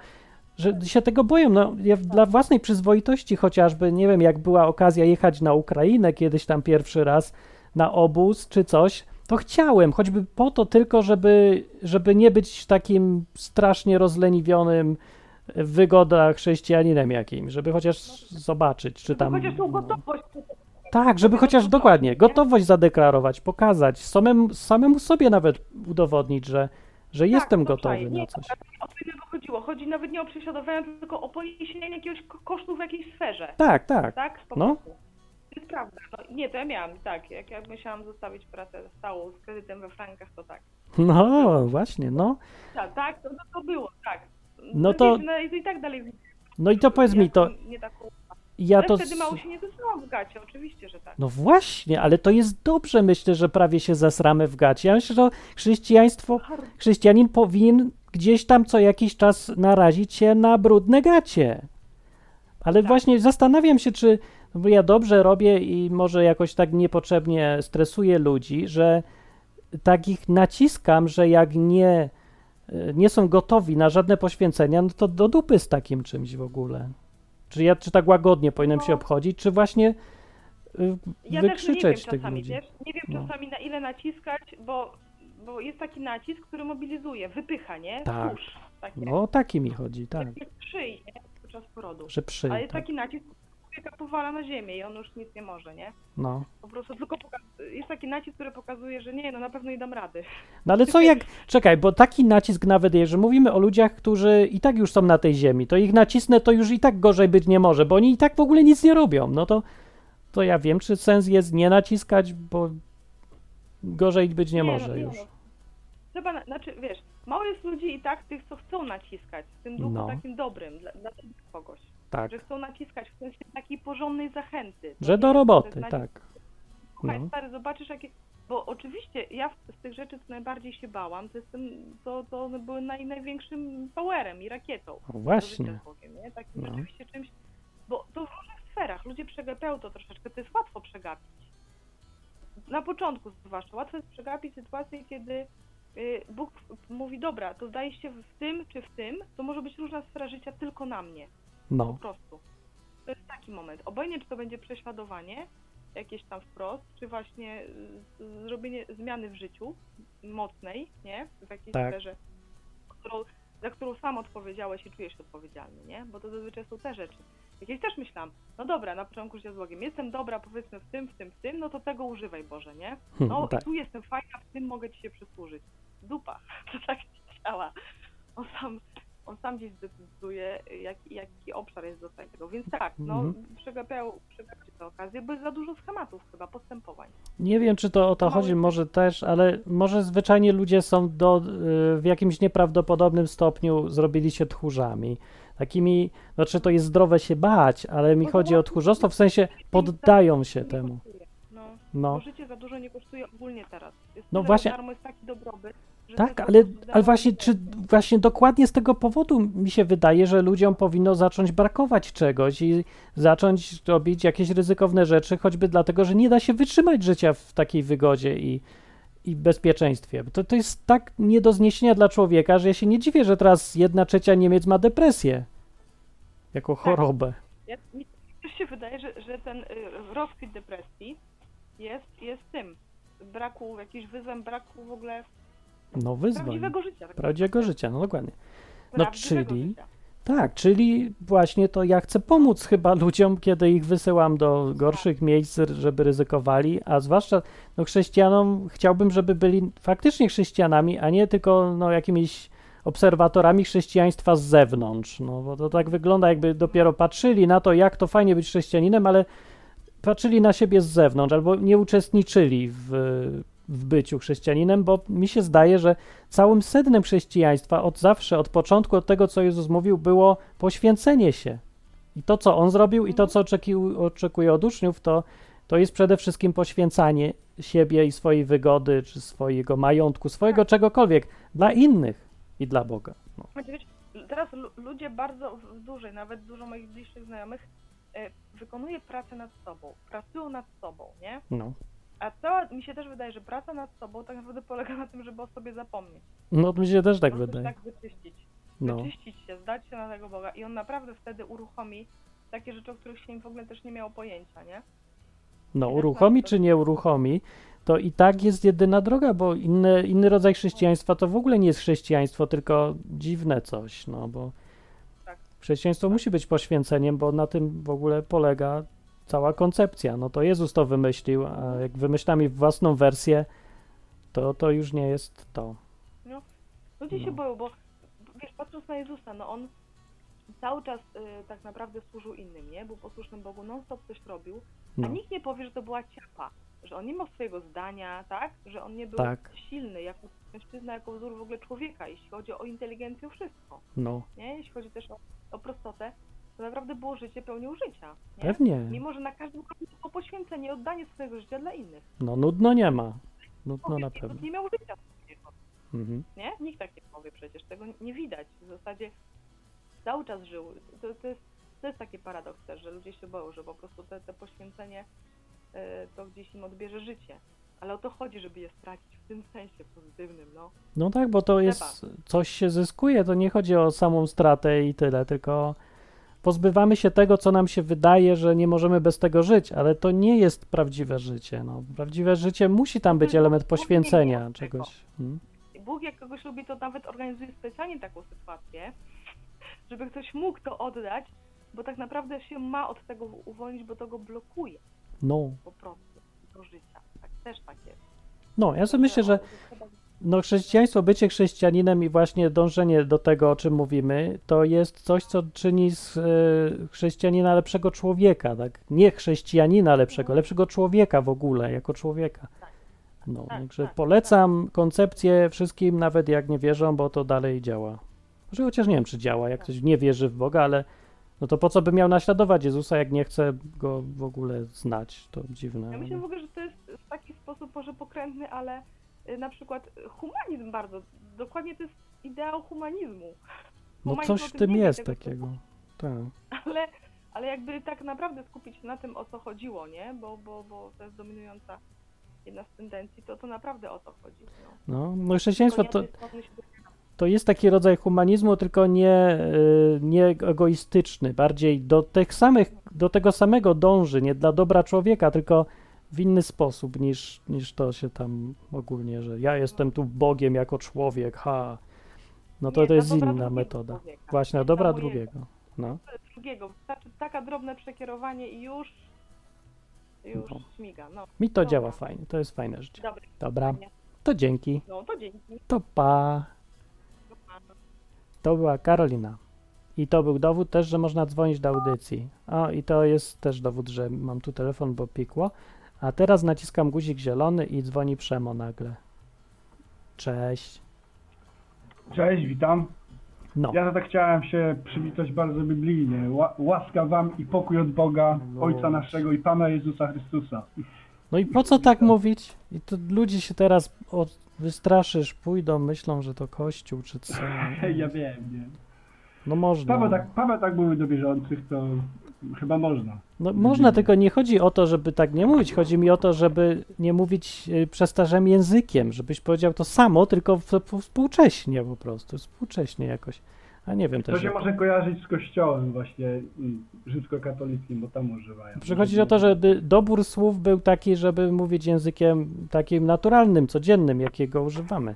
Speaker 3: że się tego boją. No, ja dla własnej przyzwoitości chociażby, nie wiem, jak była okazja jechać na Ukrainę kiedyś tam pierwszy raz na obóz czy coś, to chciałem, choćby po to tylko, żeby, żeby nie być takim strasznie rozleniwionym w wygodach chrześcijaninem jakimś, żeby chociaż zobaczyć, czy tam...
Speaker 5: chociaż tą gotowość
Speaker 3: Tak, żeby chociaż dokładnie gotowość zadeklarować, pokazać, samemu, samemu sobie nawet udowodnić, że, że jestem
Speaker 5: no
Speaker 3: gotowy
Speaker 5: czaj,
Speaker 3: na
Speaker 5: nie,
Speaker 3: coś.
Speaker 5: O co innego chodziło? Chodzi nawet nie o prześladowanie, tylko o poniesienie jakiegoś ko- kosztu w jakiejś sferze.
Speaker 3: Tak, tak.
Speaker 5: Tak?
Speaker 3: No.
Speaker 5: Jest prawda. No, nie, to ja miałam, tak. Jak ja musiałam zostawić pracę stałą z kredytem we frankach, to tak.
Speaker 3: No, właśnie, no.
Speaker 5: Tak, tak to, to, było, tak.
Speaker 3: No to-
Speaker 5: i tak dalej.
Speaker 3: No i to powiedz mi, to
Speaker 5: Nie taką...
Speaker 3: ja
Speaker 5: Ale
Speaker 3: to...
Speaker 5: wtedy mało się nie zesrałam w gacie, oczywiście, że tak.
Speaker 3: No właśnie, ale to jest dobrze, myślę, że prawie się zesramy w gacie. Ja myślę, że chrześcijaństwo, chrześcijanin powinien gdzieś tam co jakiś czas narazić się na brudne gacie. Ale
Speaker 5: Tak.
Speaker 3: właśnie zastanawiam się, czy no bo ja dobrze robię i może jakoś tak niepotrzebnie stresuję ludzi, że tak ich naciskam, że jak nie, y, nie są gotowi na żadne poświęcenia, no to do dupy z takim czymś w ogóle. Czy ja czy tak łagodnie powinienem się
Speaker 5: No.
Speaker 3: obchodzić, czy właśnie y,
Speaker 5: Ja też nie wiem
Speaker 3: wykrzyczeć tych
Speaker 5: czasami,
Speaker 3: ludzi?
Speaker 5: wiesz? Nie wiem
Speaker 3: No.
Speaker 5: czasami na ile naciskać, bo, bo jest taki nacisk, który mobilizuje, wypycha, nie?
Speaker 3: Tak.
Speaker 5: Takie.
Speaker 3: No o taki mi chodzi, tak,
Speaker 5: szyi, nie? Podczas porodu.
Speaker 3: że przy,
Speaker 5: Ale jest
Speaker 3: tak,
Speaker 5: taki nacisk, człowieka powala na ziemię i on już nic nie może, nie?
Speaker 3: no.
Speaker 5: Po prostu tylko poka- jest taki nacisk, który pokazuje, że nie, no na pewno nie dam rady.
Speaker 3: No ale co jak, czekaj, bo taki nacisk nawet, jeżeli mówimy o ludziach, którzy i tak już są na tej ziemi, to ich nacisnę, to już i tak gorzej być nie może, bo oni i tak w ogóle nic nie robią, no to, to ja wiem, czy sens jest nie naciskać, bo gorzej być nie, może
Speaker 5: no,
Speaker 3: już.
Speaker 5: No. Trzeba, na, znaczy wiesz, mało jest ludzi i tak tych, co chcą naciskać w tym duchu
Speaker 3: No.
Speaker 5: takim dobrym dla, dla kogoś.
Speaker 3: Tak,
Speaker 5: Że chcą naciskać w sensie takiej porządnej zachęty.
Speaker 3: Że do roboty, tak.
Speaker 5: Słuchaj,
Speaker 3: No.
Speaker 5: stary, zobaczysz jakie... Bo oczywiście ja z tych rzeczy, co najbardziej się bałam, to, jestem, to, to one były naj, największym powerem i rakietą.
Speaker 3: O,
Speaker 5: do życia
Speaker 3: Właśnie,
Speaker 5: nie? Takim
Speaker 3: No.
Speaker 5: rzeczywiście czymś... Bo to w różnych sferach. Ludzie przegapiają to troszeczkę. To jest łatwo przegapić. Na początku zwłaszcza. Łatwo jest przegapić sytuację, kiedy y, Bóg mówi, dobra, to zdaje się w tym czy w tym, to może być różna sfera życia tylko na mnie. Po
Speaker 3: no,
Speaker 5: prostu. To jest taki moment. Obojętnie, czy to będzie prześladowanie, jakieś tam wprost, czy właśnie y, zrobienie zmiany w życiu mocnej, nie? W jakiejś
Speaker 3: Tak.
Speaker 5: sferze, którą, za którą sam odpowiedziałeś i czujesz się odpowiedzialny, nie? Bo to zazwyczaj są te rzeczy. Jakieś też myślałam, no dobra, na początku życia z Bogiem, jestem dobra, powiedzmy w tym, w tym, w tym, no to tego używaj Boże, nie? No
Speaker 3: tak.
Speaker 5: tu jestem fajna, w tym mogę Ci się przysłużyć. Dupa, to tak działa. On sam, on sam gdzieś zdecyduje, jaki, jaki obszar jest do tego. Więc tak, no
Speaker 3: Mhm.
Speaker 5: przegapiają, przegapiacie tę okazję, bo jest za dużo schematów chyba, postępowań.
Speaker 3: Nie wiem, czy to o to chodzi, może też, ale może zwyczajnie ludzie są do, y, w jakimś nieprawdopodobnym stopniu zrobili się tchórzami. Takimi, znaczy to jest zdrowe się bać, ale mi
Speaker 5: Bo
Speaker 3: chodzi o
Speaker 5: zobaczmy,
Speaker 3: tchórzostwo, w sensie poddają się
Speaker 5: Nie
Speaker 3: temu.
Speaker 5: No,
Speaker 3: No,
Speaker 5: bo życie za dużo nie kosztuje ogólnie teraz. Jest
Speaker 3: No właśnie-
Speaker 5: darmo jest taki dobrobyt,
Speaker 3: tak, ale, ale właśnie, czy właśnie dokładnie z tego powodu mi się wydaje, że ludziom powinno zacząć brakować czegoś i zacząć robić jakieś ryzykowne rzeczy, choćby dlatego, że nie da się wytrzymać życia w takiej wygodzie i, i bezpieczeństwie. To, to jest tak nie do zniesienia dla człowieka, że ja się nie dziwię, że teraz jedna trzecia Niemiec ma depresję jako chorobę.
Speaker 5: Ja, mi też się wydaje, że, że ten y, rozkwit depresji jest, jest tym. Braku, jakiś wyzwem braku w ogóle
Speaker 3: No wyzwań.
Speaker 5: prawdziwego życia. Tak
Speaker 3: Prawdziwego życia, no dokładnie. no czyli-
Speaker 5: życia.
Speaker 3: Tak, czyli właśnie to ja chcę pomóc chyba ludziom, kiedy ich wysyłam do gorszych miejsc, żeby ryzykowali, a zwłaszcza no, chrześcijanom chciałbym, żeby byli faktycznie chrześcijanami, a nie tylko no, jakimiś obserwatorami chrześcijaństwa z zewnątrz. No, bo to tak wygląda, jakby dopiero patrzyli na to, jak to fajnie być chrześcijaninem, ale patrzyli na siebie z zewnątrz albo nie uczestniczyli w, w byciu chrześcijaninem, bo mi się zdaje, że całym sednem chrześcijaństwa od zawsze, od początku, od tego, co Jezus mówił, było poświęcenie się. I to, co On zrobił i to, co oczeki, oczekuje od uczniów, to, to jest przede wszystkim poświęcanie siebie i swojej wygody, czy swojego majątku, swojego czegokolwiek dla innych i dla Boga. No.
Speaker 5: Znaczy, teraz lu- ludzie bardzo w- dłużej, nawet dużo moich bliższych znajomych, e, wykonuje pracę nad sobą, pracują nad sobą, nie?
Speaker 3: No.
Speaker 5: A cała, mi się też wydaje, że praca nad sobą tak naprawdę polega na tym, żeby o sobie zapomnieć.
Speaker 3: no, to mi się też tak wydaje.
Speaker 5: tak wyczyścić.
Speaker 3: No.
Speaker 5: Wyczyścić się, zdać się na tego Boga i on naprawdę wtedy uruchomi takie rzeczy, o których się w ogóle też nie miało pojęcia, nie?
Speaker 3: No,
Speaker 5: tak
Speaker 3: uruchomi czy nie uruchomi, to i tak jest jedyna droga, bo inny, inny rodzaj chrześcijaństwa to w ogóle nie jest chrześcijaństwo, tylko dziwne coś, no bo
Speaker 5: Tak.
Speaker 3: chrześcijaństwo musi być poświęceniem, bo na tym w ogóle polega cała koncepcja. No to Jezus to wymyślił, a jak wymyślamy własną wersję, to to już nie jest to.
Speaker 5: Ludzie się
Speaker 3: No.
Speaker 5: boją, bo wiesz, patrząc na Jezusa, no on cały czas y, tak naprawdę służył innym, nie? Był posłusznym Bogu, non-stop coś robił, a
Speaker 3: No,
Speaker 5: nikt nie powie, że to była ciapa, że on nie ma swojego zdania, tak? Że on nie był
Speaker 3: Tak.
Speaker 5: silny jako mężczyzna, jako wzór w ogóle człowieka, jeśli chodzi o inteligencję, wszystko,
Speaker 3: no,
Speaker 5: nie? Jeśli chodzi też o, o prostotę, to naprawdę było życie pełnią życia, nie?
Speaker 3: pewnie.
Speaker 5: Mimo, że na każdym kroku było poświęcenie, oddanie swojego życia dla innych.
Speaker 3: No nudno nie ma. Nudno na pewno.
Speaker 5: nie miał życia swojego.
Speaker 3: Mhm.
Speaker 5: nie? Nikt tak nie powie przecież, tego nie widać. W zasadzie cały czas żył. To, to, jest, to jest taki paradoks też, że ludzie się boją, że po prostu te, te poświęcenie e, to gdzieś im odbierze życie. Ale o to chodzi, żeby je stracić w tym sensie pozytywnym, no.
Speaker 3: No tak, bo to jest, coś się zyskuje, to nie chodzi o samą stratę i tyle, tylko pozbywamy się tego, co nam się wydaje, że nie możemy bez tego żyć, ale to nie jest prawdziwe życie. No, prawdziwe życie musi tam być element poświęcenia czegoś. Hmm?
Speaker 5: Bóg jak kogoś lubi, to nawet organizuje specjalnie taką sytuację, żeby ktoś mógł to oddać, bo tak naprawdę się ma od tego uwolnić, bo to go blokuje
Speaker 3: No,
Speaker 5: po prostu do życia. Tak, też tak jest.
Speaker 3: no, ja sobie myślę, że no, chrześcijaństwo, bycie chrześcijaninem i właśnie dążenie do tego, o czym mówimy, to jest coś, co czyni z e, chrześcijanina lepszego człowieka, tak? Nie chrześcijanina lepszego, lepszego człowieka w ogóle, jako człowieka. No,
Speaker 5: tak,
Speaker 3: także
Speaker 5: tak,
Speaker 3: polecam koncepcję wszystkim, nawet jak nie wierzą, bo to dalej działa. Może chociaż nie wiem, czy działa, jak ktoś nie wierzy w Boga, ale no to po co by miał naśladować Jezusa, jak nie chce go w ogóle znać? To dziwne.
Speaker 5: Ja myślę w ogóle, że to jest w taki sposób może pokrętny, ale y, na przykład humanizm bardzo, dokładnie to jest ideał humanizmu.
Speaker 3: No
Speaker 5: Humanizm
Speaker 3: coś w
Speaker 5: tym
Speaker 3: jest
Speaker 5: tego
Speaker 3: takiego. Tak.
Speaker 5: Ale, ale jakby tak naprawdę skupić się na tym, o co chodziło, nie? Bo, bo, bo to jest dominująca jedna z tendencji, to to naprawdę o to chodzi. No.
Speaker 3: No, no chrześcijaństwo to, to jest taki rodzaj humanizmu, tylko nie, y, nie egoistyczny, bardziej do tych samych, do tego samego dąży, nie dla dobra człowieka, tylko w inny sposób niż, niż to się tam ogólnie, że ja jestem tu Bogiem jako człowiek, ha. No to
Speaker 5: Nie,
Speaker 3: to jest inna metoda.
Speaker 5: człowieka,
Speaker 3: Właśnie,
Speaker 5: nie
Speaker 3: dobra drugiego. No.
Speaker 5: Drugiego, wystarczy taka drobne przekierowanie i już, już
Speaker 3: No.
Speaker 5: śmiga. No,
Speaker 3: Mi to
Speaker 5: Dobra.
Speaker 3: działa fajnie, to jest fajne życie.
Speaker 5: dobry.
Speaker 3: Dobra, to dzięki,
Speaker 5: No to dzięki.
Speaker 3: to pa. To była Karolina. I to był dowód też, że można dzwonić do audycji. O, i to jest też dowód, że mam tu telefon, bo pikło. A teraz naciskam guzik zielony i dzwoni Przemo nagle. Cześć.
Speaker 6: Cześć, witam.
Speaker 3: No,
Speaker 6: Ja tak chciałem się przywitać bardzo biblijnie. Ła, łaska wam i pokój od Boga,
Speaker 3: No.
Speaker 6: Ojca naszego i Pana Jezusa Chrystusa.
Speaker 3: no i po co tak mówić? I to ludzie się teraz od, wystraszysz, pójdą, myślą, że to kościół czy co.
Speaker 6: ja wiem, nie.
Speaker 3: No można.
Speaker 6: Paweł tak, Paweł tak mówi do wierzących, to chyba można.
Speaker 3: No można, tylko nie chodzi o to, żeby tak nie mówić. Chodzi mi o to, żeby nie mówić y, przestarzałym językiem, żebyś powiedział to samo, tylko współcześnie po prostu, współcześnie jakoś. A nie wiem
Speaker 6: To
Speaker 3: też.
Speaker 6: się
Speaker 3: jak-
Speaker 6: może kojarzyć z kościołem właśnie mm, rzymskokatolickim, bo tam używają.
Speaker 3: Przychodzi o to, żeby dobór słów był taki, żeby mówić językiem takim naturalnym, codziennym, jakiego używamy.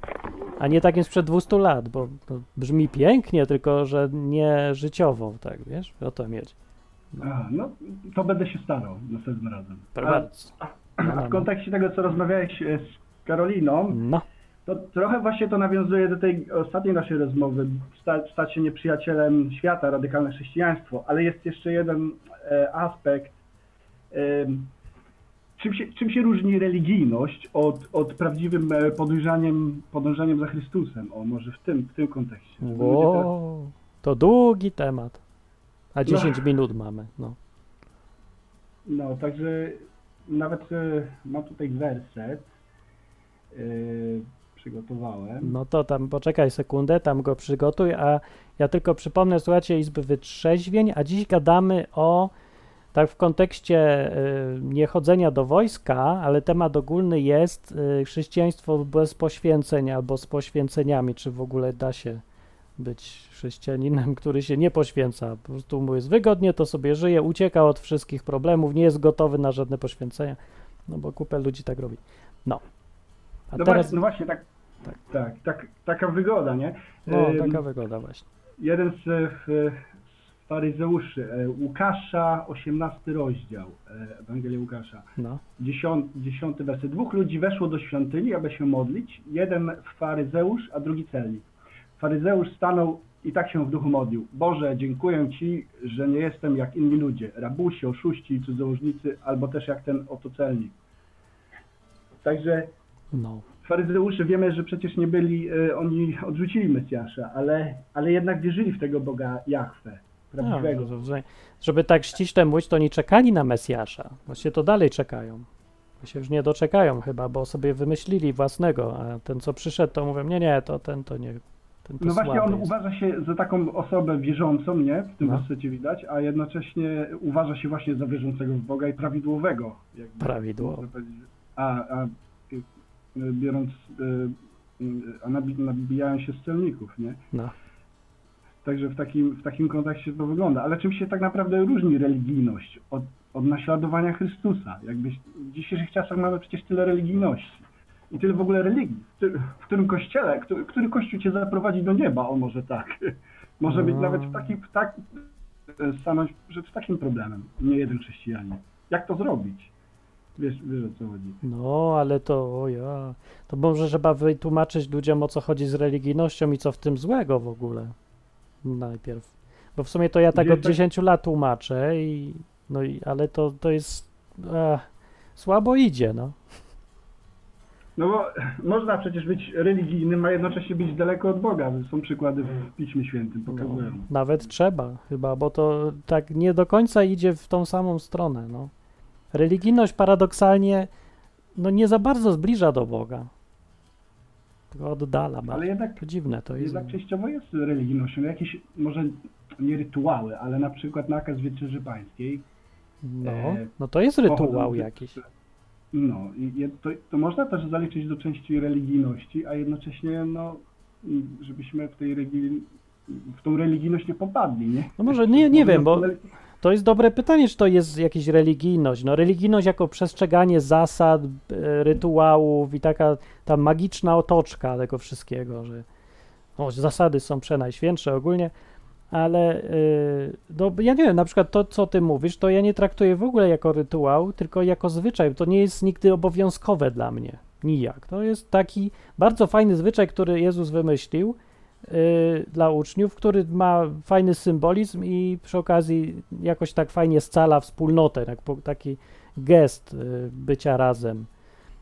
Speaker 3: A nie takim sprzed 200 lat, bo to brzmi pięknie, tylko że nie życiowo, tak wiesz? O to mieć.
Speaker 6: Aha, no to będę się starał następnym razem.
Speaker 3: Bardzo.
Speaker 6: A w kontekście tego, co rozmawiałeś e, z Karoliną,
Speaker 3: No,
Speaker 6: To trochę właśnie to nawiązuje do tej ostatniej naszej rozmowy, sta, stać się nieprzyjacielem świata, radykalne chrześcijaństwo, ale jest jeszcze jeden e, aspekt. em, czym, się, czym się różni religijność od, od prawdziwym e, podążaniem, podążaniem za Chrystusem? O, może w tym, w tym kontekście. Będzie teraz-
Speaker 3: Wow, to długi temat. A 10 minut mamy. No.
Speaker 6: No, także nawet e, mam tutaj werset. E, przygotowałem.
Speaker 3: no to tam poczekaj sekundę, tam go przygotuj, a ja tylko przypomnę, słuchajcie, Izby Wytrzeźwień, a dziś gadamy o, tak w kontekście y, niechodzenia do wojska, ale temat ogólny jest y, chrześcijaństwo bez poświęceń albo z poświęceniami, czy w ogóle da się być chrześcijaninem, który się nie poświęca, po prostu mu jest wygodnie, to sobie żyje, ucieka od wszystkich problemów, nie jest gotowy na żadne poświęcenia, no bo kupę ludzi tak robi. No. A
Speaker 6: No,
Speaker 3: teraz,
Speaker 6: właśnie, no właśnie, tak,
Speaker 3: Tak.
Speaker 6: tak. Tak, taka wygoda, nie?
Speaker 3: no taka wygoda właśnie.
Speaker 6: jeden z, e, z faryzeuszy, e, Łukasza, 18 rozdział, e, Ewangelia Łukasza,
Speaker 3: No.
Speaker 6: 10, 10 werset. Dwóch ludzi weszło do świątyni, aby się modlić, jeden faryzeusz, a drugi celnik. Faryzeusz stanął i tak się w duchu modlił. Boże, dziękuję Ci, że nie jestem jak inni ludzie, rabusi, oszuści cudzołożnicy, albo też jak ten oto celnik. Także
Speaker 3: No.
Speaker 6: faryzeusze wiemy, że przecież nie byli, e, oni odrzucili Mesjasza, ale, ale jednak wierzyli w tego Boga
Speaker 3: No,
Speaker 6: prawdziwego.
Speaker 3: że- żeby tak ściśle mówić, to nie czekali na Mesjasza. Właściwie to dalej czekają. się już nie doczekają chyba, bo sobie wymyślili własnego, a ten co przyszedł to mówią, nie, nie, to ten to nie, ten to
Speaker 6: No właśnie on
Speaker 3: jest.
Speaker 6: uważa się za taką osobę wierzącą, nie? W tym
Speaker 3: No.
Speaker 6: wersecie widać, a jednocześnie uważa się właśnie za wierzącego w Boga i prawidłowego. Jakby,
Speaker 3: Prawidłowo.
Speaker 6: A, a biorąc, y, y, a nabi, nabijają się z celników, nie?
Speaker 3: No.
Speaker 6: Także w takim, w takim kontekście to wygląda. Ale czym się tak naprawdę różni religijność od, od naśladowania Chrystusa? Jakby w dzisiejszych czasach mamy przecież tyle religijności i tyle w ogóle religii. W, którym kościele, który, który kościół cię zaprowadzi do nieba? O może tak. Może być
Speaker 3: No.
Speaker 6: nawet w takim, w tak, e, stanąć przed takim problemem, nie jeden chrześcijanin. Jak to zrobić? Wiesz, wiesz o co chodzi.
Speaker 3: No, ale to, o ja, to może trzeba wytłumaczyć ludziom o co chodzi z religijnością i co w tym złego w ogóle. Najpierw. Bo w sumie to ja tak
Speaker 6: Gdzie
Speaker 3: od
Speaker 6: tak-
Speaker 3: 10 lat tłumaczę i, no i, ale to, to jest, e, słabo idzie, no.
Speaker 6: No bo można przecież być religijnym, a jednocześnie być daleko od Boga. Są przykłady w Piśmie Świętym,
Speaker 3: no.
Speaker 6: pokazują.
Speaker 3: Nawet trzeba chyba, bo to tak nie do końca idzie w tą samą stronę, no. Religijność paradoksalnie, no nie za bardzo zbliża do Boga. Tylko oddala bardzo.
Speaker 6: Ale jednak
Speaker 3: To dziwne to jest.
Speaker 6: Jednak częściowo jest religijnością. Jakieś, może nie rytuały, ale na przykład nakaz Wieczerzy Pańskiej.
Speaker 3: No,
Speaker 6: e,
Speaker 3: no to jest rytuał jakiś.
Speaker 6: No, i to, to można też zaliczyć do części religijności, a jednocześnie, no, żebyśmy w tej religii, w tą religijność nie popadli, nie?
Speaker 3: No może nie, nie wiem, bo to jest dobre pytanie, czy to jest jakaś religijność. No religijność jako przestrzeganie zasad, e, rytuałów i taka ta magiczna otoczka tego wszystkiego, że no, zasady są przenajświętsze ogólnie, ale y, no, ja nie wiem, na przykład to, co ty mówisz, to ja nie traktuję w ogóle jako rytuał, tylko jako zwyczaj. To nie jest nigdy obowiązkowe dla mnie. Nijak. To jest taki bardzo fajny zwyczaj, który Jezus wymyślił y, dla uczniów, który ma fajny symbolizm i przy okazji jakoś tak fajnie scala wspólnotę, tak, po- taki gest y, bycia razem,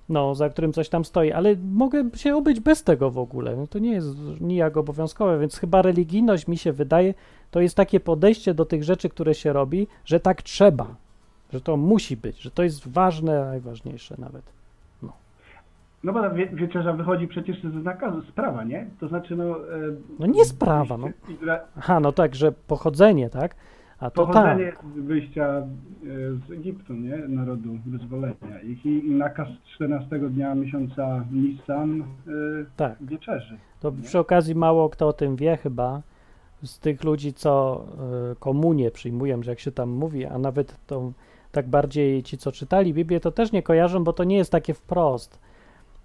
Speaker 3: no, za którym coś tam stoi, ale mogę się obyć bez tego w ogóle, no, to nie jest nijak obowiązkowe, więc chyba religijność mi się wydaje, to jest takie podejście do tych rzeczy, które się robi, że tak trzeba, że to musi być, że to jest ważne, najważniejsze nawet.
Speaker 6: No bo ta wie, wieczerza wychodzi przecież z nakazu, z prawa, nie? To znaczy, no... e,
Speaker 3: No nie z prawa, no.
Speaker 6: Izra-
Speaker 3: Aha, no tak, że pochodzenie, tak? A to tak.
Speaker 6: Pochodzenie z wyjścia e, z Egiptu, nie? Narodu wyzwolenia. I, i nakaz 14 dnia miesiąca Nissan e,
Speaker 3: Tak.
Speaker 6: wieczerzy.
Speaker 3: To przy okazji mało kto o tym wie chyba z tych ludzi, co y, komunię przyjmują, że jak się tam mówi, a nawet to tak bardziej ci, co czytali Biblię, to też nie kojarzą, bo to nie jest takie wprost.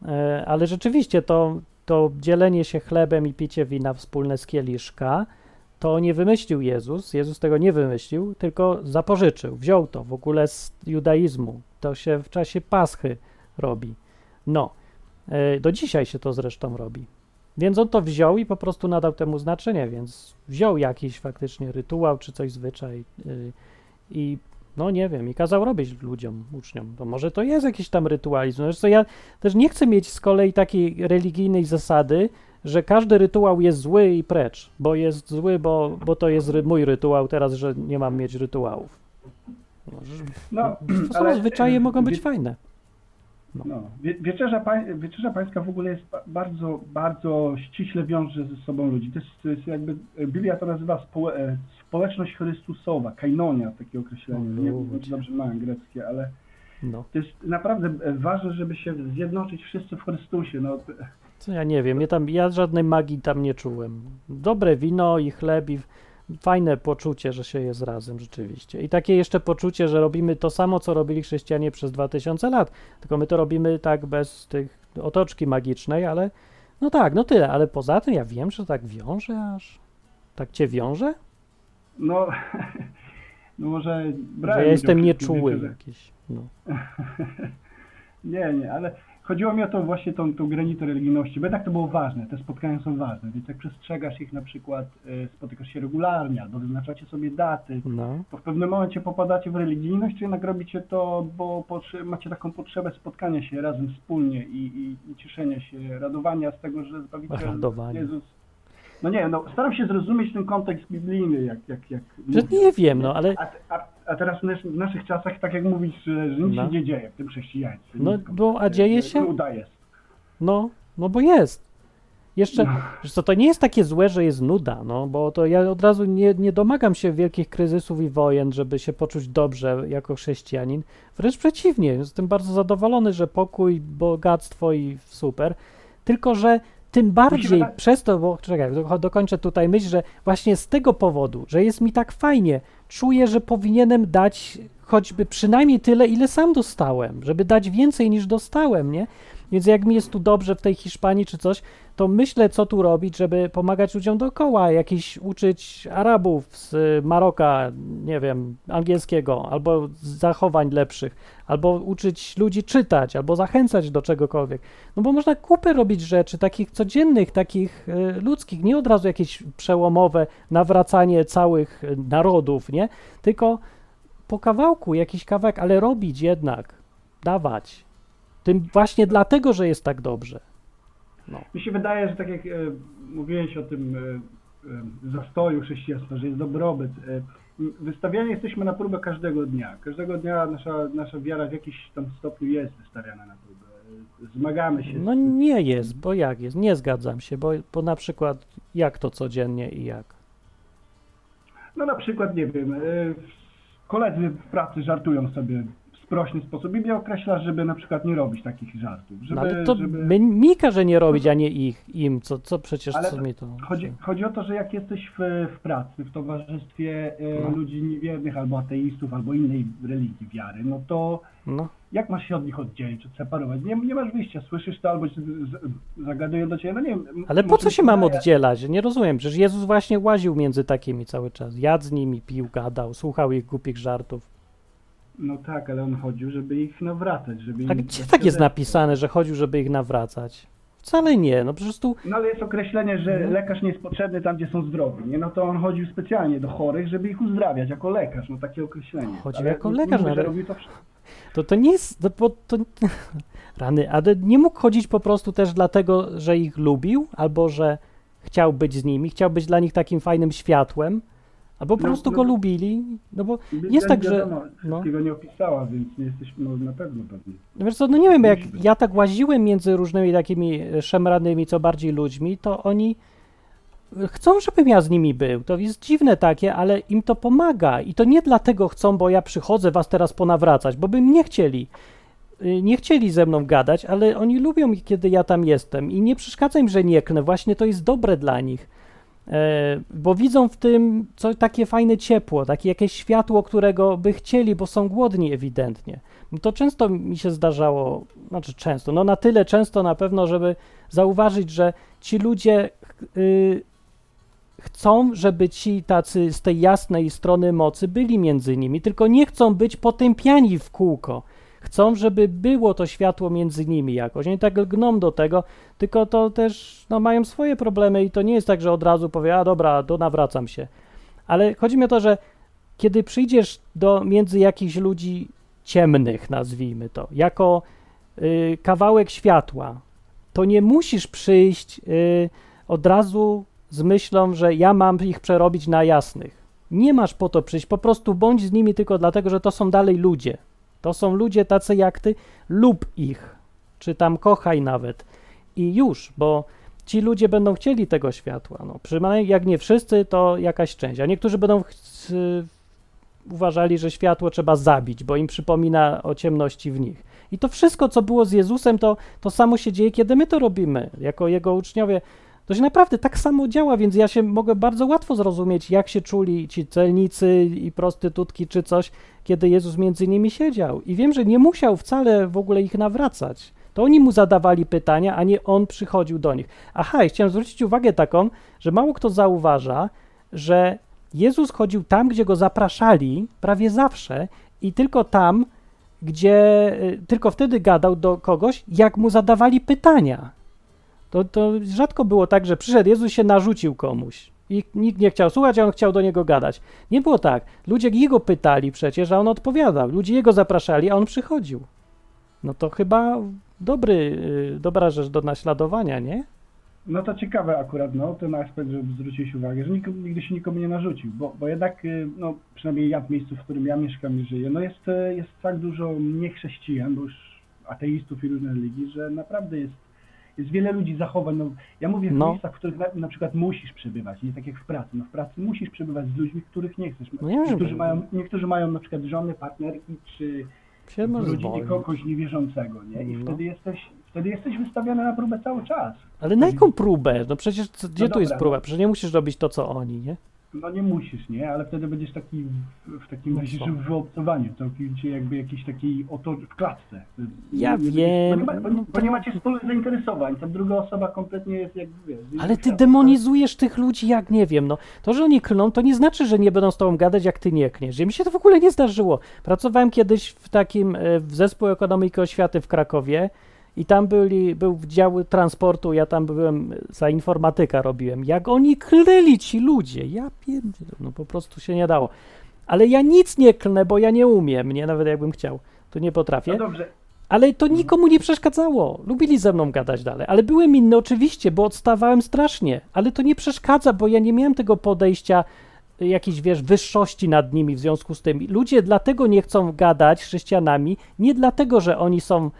Speaker 3: Y, ale rzeczywiście to, to dzielenie się chlebem i picie wina wspólne z kieliszka, to nie wymyślił Jezus, Jezus tego nie wymyślił, tylko zapożyczył, wziął to w ogóle z judaizmu. To się w czasie Paschy robi. No, y, do dzisiaj się to zresztą robi. Więc on to wziął i po prostu nadał temu znaczenie, więc wziął jakiś faktycznie rytuał czy coś zwyczaj yy, i no nie wiem, i kazał robić ludziom, uczniom. To może to jest jakiś tam rytualizm. Zresztą ja też nie chcę mieć z kolei takiej religijnej zasady, że każdy rytuał jest zły i precz, bo jest zły, bo, bo to jest ry- mój rytuał teraz, że nie mam mieć rytuałów. No,
Speaker 6: No, ale,
Speaker 3: zwyczaje mogą być fajne.
Speaker 6: No, wie, wieczerza, pań, wieczerza Pańska w ogóle jest ba- bardzo, bardzo ściśle wiąże ze sobą ludzi. To jest, to jest jakby, Biblia to nazywa e, społeczność Chrystusowa, kainonia, takie określenie.
Speaker 3: O,
Speaker 6: Nie wiem, czy dobrze mam greckie, ale
Speaker 3: No.
Speaker 6: to jest naprawdę e, ważne, żeby się zjednoczyć wszyscy w Chrystusie. No,
Speaker 3: Co ja nie wiem, ja, tam, ja żadnej magii tam nie czułem. Dobre wino i chleb i fajne poczucie, że się jest razem rzeczywiście. I takie jeszcze poczucie, że robimy to samo, co robili chrześcijanie przez 2000 lat, tylko my to robimy tak bez tych otoczki magicznej, ale no tak, no tyle, ale poza tym ja wiem, że tak wiąże aż. Tak cię wiąże?
Speaker 6: no, no może
Speaker 3: Że
Speaker 6: brałem
Speaker 3: ja
Speaker 6: udział
Speaker 3: jestem nieczuły jakiś. No.
Speaker 6: Nie, nie, ale chodziło mi o to właśnie tą, tą granicę religijności, bo jednak to było ważne, te spotkania są ważne, więc jak przestrzegasz ich na przykład, e, spotykasz się regularnie albo wyznaczacie sobie daty,
Speaker 3: no.
Speaker 6: to w pewnym momencie popadacie w religijność, czy jednak robicie to, bo macie taką potrzebę spotkania się razem wspólnie i, i, i cieszenia się, radowania z tego, że Zbawiciel. Jezus... No nie, no staram się zrozumieć ten kontekst biblijny, jak... jak, jak mówię.
Speaker 3: nie wiem, no ale
Speaker 6: A, a, a teraz w, w naszych czasach, tak jak mówisz, że, nic
Speaker 3: No.
Speaker 6: się nie dzieje w tym chrześcijaństwie.
Speaker 3: No, bo- a dzieje się?
Speaker 6: Nuda jest.
Speaker 3: No, no bo jest. Jeszcze,
Speaker 6: No.
Speaker 3: co, to nie jest takie złe, że jest nuda, no, bo to ja od razu nie, nie domagam się wielkich kryzysów i wojen, żeby się poczuć dobrze jako chrześcijanin. Wręcz przeciwnie, jestem bardzo zadowolony, że pokój, bogactwo i super. Tylko, że tym bardziej przez to, bo czekaj, do, dokończę tutaj myśl, że właśnie z tego powodu, że jest mi tak fajnie, czuję, że powinienem dać choćby przynajmniej tyle, ile sam dostałem, żeby dać więcej niż dostałem, nie? Więc jak mi jest tu dobrze w tej Hiszpanii czy coś, to myślę, co tu robić, żeby pomagać ludziom dookoła, jakiś uczyć Arabów z Maroka, nie wiem, angielskiego, albo z zachowań lepszych, albo uczyć ludzi czytać, albo zachęcać do czegokolwiek. No bo można kupę robić rzeczy takich codziennych, takich e, ludzkich, nie od razu jakieś przełomowe nawracanie całych e, narodów, nie? Tylko po kawałku, jakiś kawałek, ale robić jednak, dawać. Tym właśnie dlatego, że jest tak dobrze.
Speaker 6: Mi się wydaje, że tak jak e, mówiłeś o tym e, e, zastoju chrześcijaństwa, że jest dobrobyt, e, wystawiani jesteśmy na próbę każdego dnia. Każdego dnia nasza, nasza wiara w jakiś tam stopniu jest wystawiana na próbę. Zmagamy się.
Speaker 3: No nie jest, bo jak jest? Nie zgadzam się, bo, bo na przykład jak to codziennie i jak?
Speaker 6: no na przykład, nie wiem, e, koledzy w pracy żartują sobie sprośny sposób i mnie określasz, żeby na przykład nie robić takich żartów. Żeby,
Speaker 3: No ale to
Speaker 6: żeby...
Speaker 3: mi każe nie robić, a nie ich, im, co, co przecież,
Speaker 6: Ale
Speaker 3: co
Speaker 6: to
Speaker 3: mi to...
Speaker 6: Chodzi, chodzi o to, że jak jesteś w, w pracy, w towarzystwie e,
Speaker 3: No.
Speaker 6: ludzi niewiernych albo ateistów, albo innej religii wiary, no to
Speaker 3: No,
Speaker 6: jak masz się od nich oddzielić, odseparować? Nie, nie masz wyjścia, słyszysz to albo zagadują do ciebie, no nie wiem.
Speaker 3: ale po co się mam oddzielać? Nie rozumiem, przecież Jezus właśnie łaził między takimi cały czas. Jadł z nimi, pił, gadał, słuchał ich głupich żartów.
Speaker 6: No tak, ale on chodził, żeby ich nawracać, żeby
Speaker 3: A
Speaker 6: im
Speaker 3: gdzie tak jest napisane, że chodził, żeby ich nawracać? Wcale nie, no po prostu
Speaker 6: No ale jest określenie, że
Speaker 3: Mhm.
Speaker 6: lekarz nie jest potrzebny tam, gdzie są zdrowi, nie? No to on chodził specjalnie do chorych, żeby ich uzdrawiać jako lekarz, no takie określenie.
Speaker 3: Chodził
Speaker 6: Ale
Speaker 3: jako
Speaker 6: nie-
Speaker 3: lekarz,
Speaker 6: nie mówię,
Speaker 3: ale-
Speaker 6: robił to wszystko.
Speaker 3: To to nie jest. To, bo to, rany, ale nie mógł chodzić po prostu też dlatego, że ich lubił, albo że chciał być z nimi, chciał być dla nich takim fajnym światłem, albo po
Speaker 6: No,
Speaker 3: prostu
Speaker 6: no.
Speaker 3: go lubili. No bo jest tak,
Speaker 6: nie
Speaker 3: że. No,
Speaker 6: Wszystkiego nie opisała, więc nie jesteśmy no, na pewno pewni.
Speaker 3: no wiesz co, no nie wiem, jak ja tak łaziłem między różnymi takimi e, szemranymi, co bardziej ludźmi, to oni chcą, żebym ja z nimi był. To jest dziwne takie, ale im to pomaga. I to nie dlatego chcą, bo ja przychodzę was teraz ponawracać, bo by nie chcieli. Y, Nie chcieli ze mną gadać, ale oni lubią, kiedy ja tam jestem i nie przeszkadza im, że nie klnę. Właśnie to jest dobre dla nich, e, bo widzą w tym co, takie fajne ciepło, takie jakieś światło, którego by chcieli, bo są głodni ewidentnie. To często mi się zdarzało, znaczy często, no na tyle często na pewno, żeby zauważyć, że ci ludzie y, chcą, żeby ci tacy z tej jasnej strony mocy byli między nimi, tylko nie chcą być potępiani w kółko. Chcą, żeby było to światło między nimi jakoś. Oni tak lgną do tego, tylko to też no, mają swoje problemy i to nie jest tak, że od razu powie, a dobra, to nawracam się. Ale chodzi mi o to, że kiedy przyjdziesz do między jakichś ludzi ciemnych, nazwijmy to, jako y, kawałek światła, to nie musisz przyjść y, od razu z myślą, że ja mam ich przerobić na jasnych. Nie masz po to przyjść, po prostu bądź z nimi tylko dlatego, że to są dalej ludzie. To są ludzie tacy jak ty, lub ich, czy tam kochaj nawet. I już, bo ci ludzie będą chcieli tego światła. No, przynajmniej jak nie wszyscy, to jakaś część. A niektórzy będą uważali, że światło trzeba zabić, bo im przypomina o ciemności w nich. I to wszystko, co było z Jezusem, to, to samo się dzieje, kiedy my to robimy, jako Jego uczniowie. To się naprawdę tak samo działa, więc ja się mogę bardzo łatwo zrozumieć, jak się czuli ci celnicy i prostytutki czy coś, kiedy Jezus między nimi siedział. I wiem, że nie musiał wcale w ogóle ich nawracać. To oni mu zadawali pytania, a nie on przychodził do nich. Aha, i chciałem zwrócić uwagę taką, że mało kto zauważa, że Jezus chodził tam, gdzie go zapraszali, prawie zawsze, i tylko tam, gdzie y, tylko wtedy gadał do kogoś, jak mu zadawali pytania. To, to rzadko było tak, że przyszedł Jezus się narzucił komuś i nikt nie chciał słuchać, a on chciał do niego gadać. Nie było tak. Ludzie jego pytali przecież, a on odpowiadał. Ludzie jego zapraszali, a on przychodził. No to chyba dobry, y, dobra rzecz do naśladowania, nie?
Speaker 6: No to ciekawe akurat, no, ten aspekt, żeby zwrócić uwagę, że nikomu, nigdy się nikomu nie narzucił, bo, bo jednak, y, no, przynajmniej ja w miejscu, w którym ja mieszkam i żyję, no jest, y, jest tak dużo niechrześcijan, bo już ateistów i różnych religii, że naprawdę jest, jest wiele ludzi zachowań, no, ja mówię w
Speaker 3: No.
Speaker 6: miejscach, w których na, na przykład musisz przebywać, nie tak jak w pracy, no w pracy musisz przebywać z ludźmi, których nie chcesz.
Speaker 3: No nie, że-
Speaker 6: niektórzy, mają, niektórzy mają na przjakiad żony, partnerki, czy
Speaker 3: zwolnić.
Speaker 6: kogoś niewierzącego, nie? I
Speaker 3: No.
Speaker 6: wtedy jesteś, wtedy jesteś wystawiony na próbę cały czas.
Speaker 3: Ale na jaką próbę? No przecież co, gdzie
Speaker 6: No
Speaker 3: tu jest próba? Przecież nie musisz robić to, co oni, nie?
Speaker 6: No nie musisz, nie? Ale wtedy będziesz taki w, w takim razie w wyobcowaniu, całkowicie jakby jakiś takiej oto w klatce.
Speaker 3: Ja
Speaker 6: nie,
Speaker 3: wiem,
Speaker 6: Bo nie, ma, bo, bo nie macie wspólnych zainteresowań, ta druga osoba kompletnie jest jak, wiesz...
Speaker 3: Ale ty demonizujesz tych ludzi jak nie wiem, no. To, że oni klną, to nie znaczy, że nie będą z tobą gadać, jak ty nie kniesz. Mi się to w ogóle nie zdarzyło. Pracowałem kiedyś w takim, e, w zespół ekonomiki oświaty w Krakowie i tam byli, był dział transportu, ja tam byłem, za informatyka robiłem. Jak oni klnęli ci ludzie, ja pierdzielę, no po prostu się nie dało. Ale ja nic nie klnę, bo ja nie umiem, nie, nawet jakbym chciał, to nie potrafię.
Speaker 6: No dobrze,
Speaker 3: Ale to nikomu nie przeszkadzało. Lubili ze mną gadać dalej. Ale byłem inny oczywiście, bo odstawałem strasznie. Ale to nie przeszkadza, bo ja nie miałem tego podejścia y, jakiejś, wiesz, wyższości nad nimi w związku z tym. Ludzie dlatego nie chcą gadać z chrześcijanami, nie dlatego, że oni są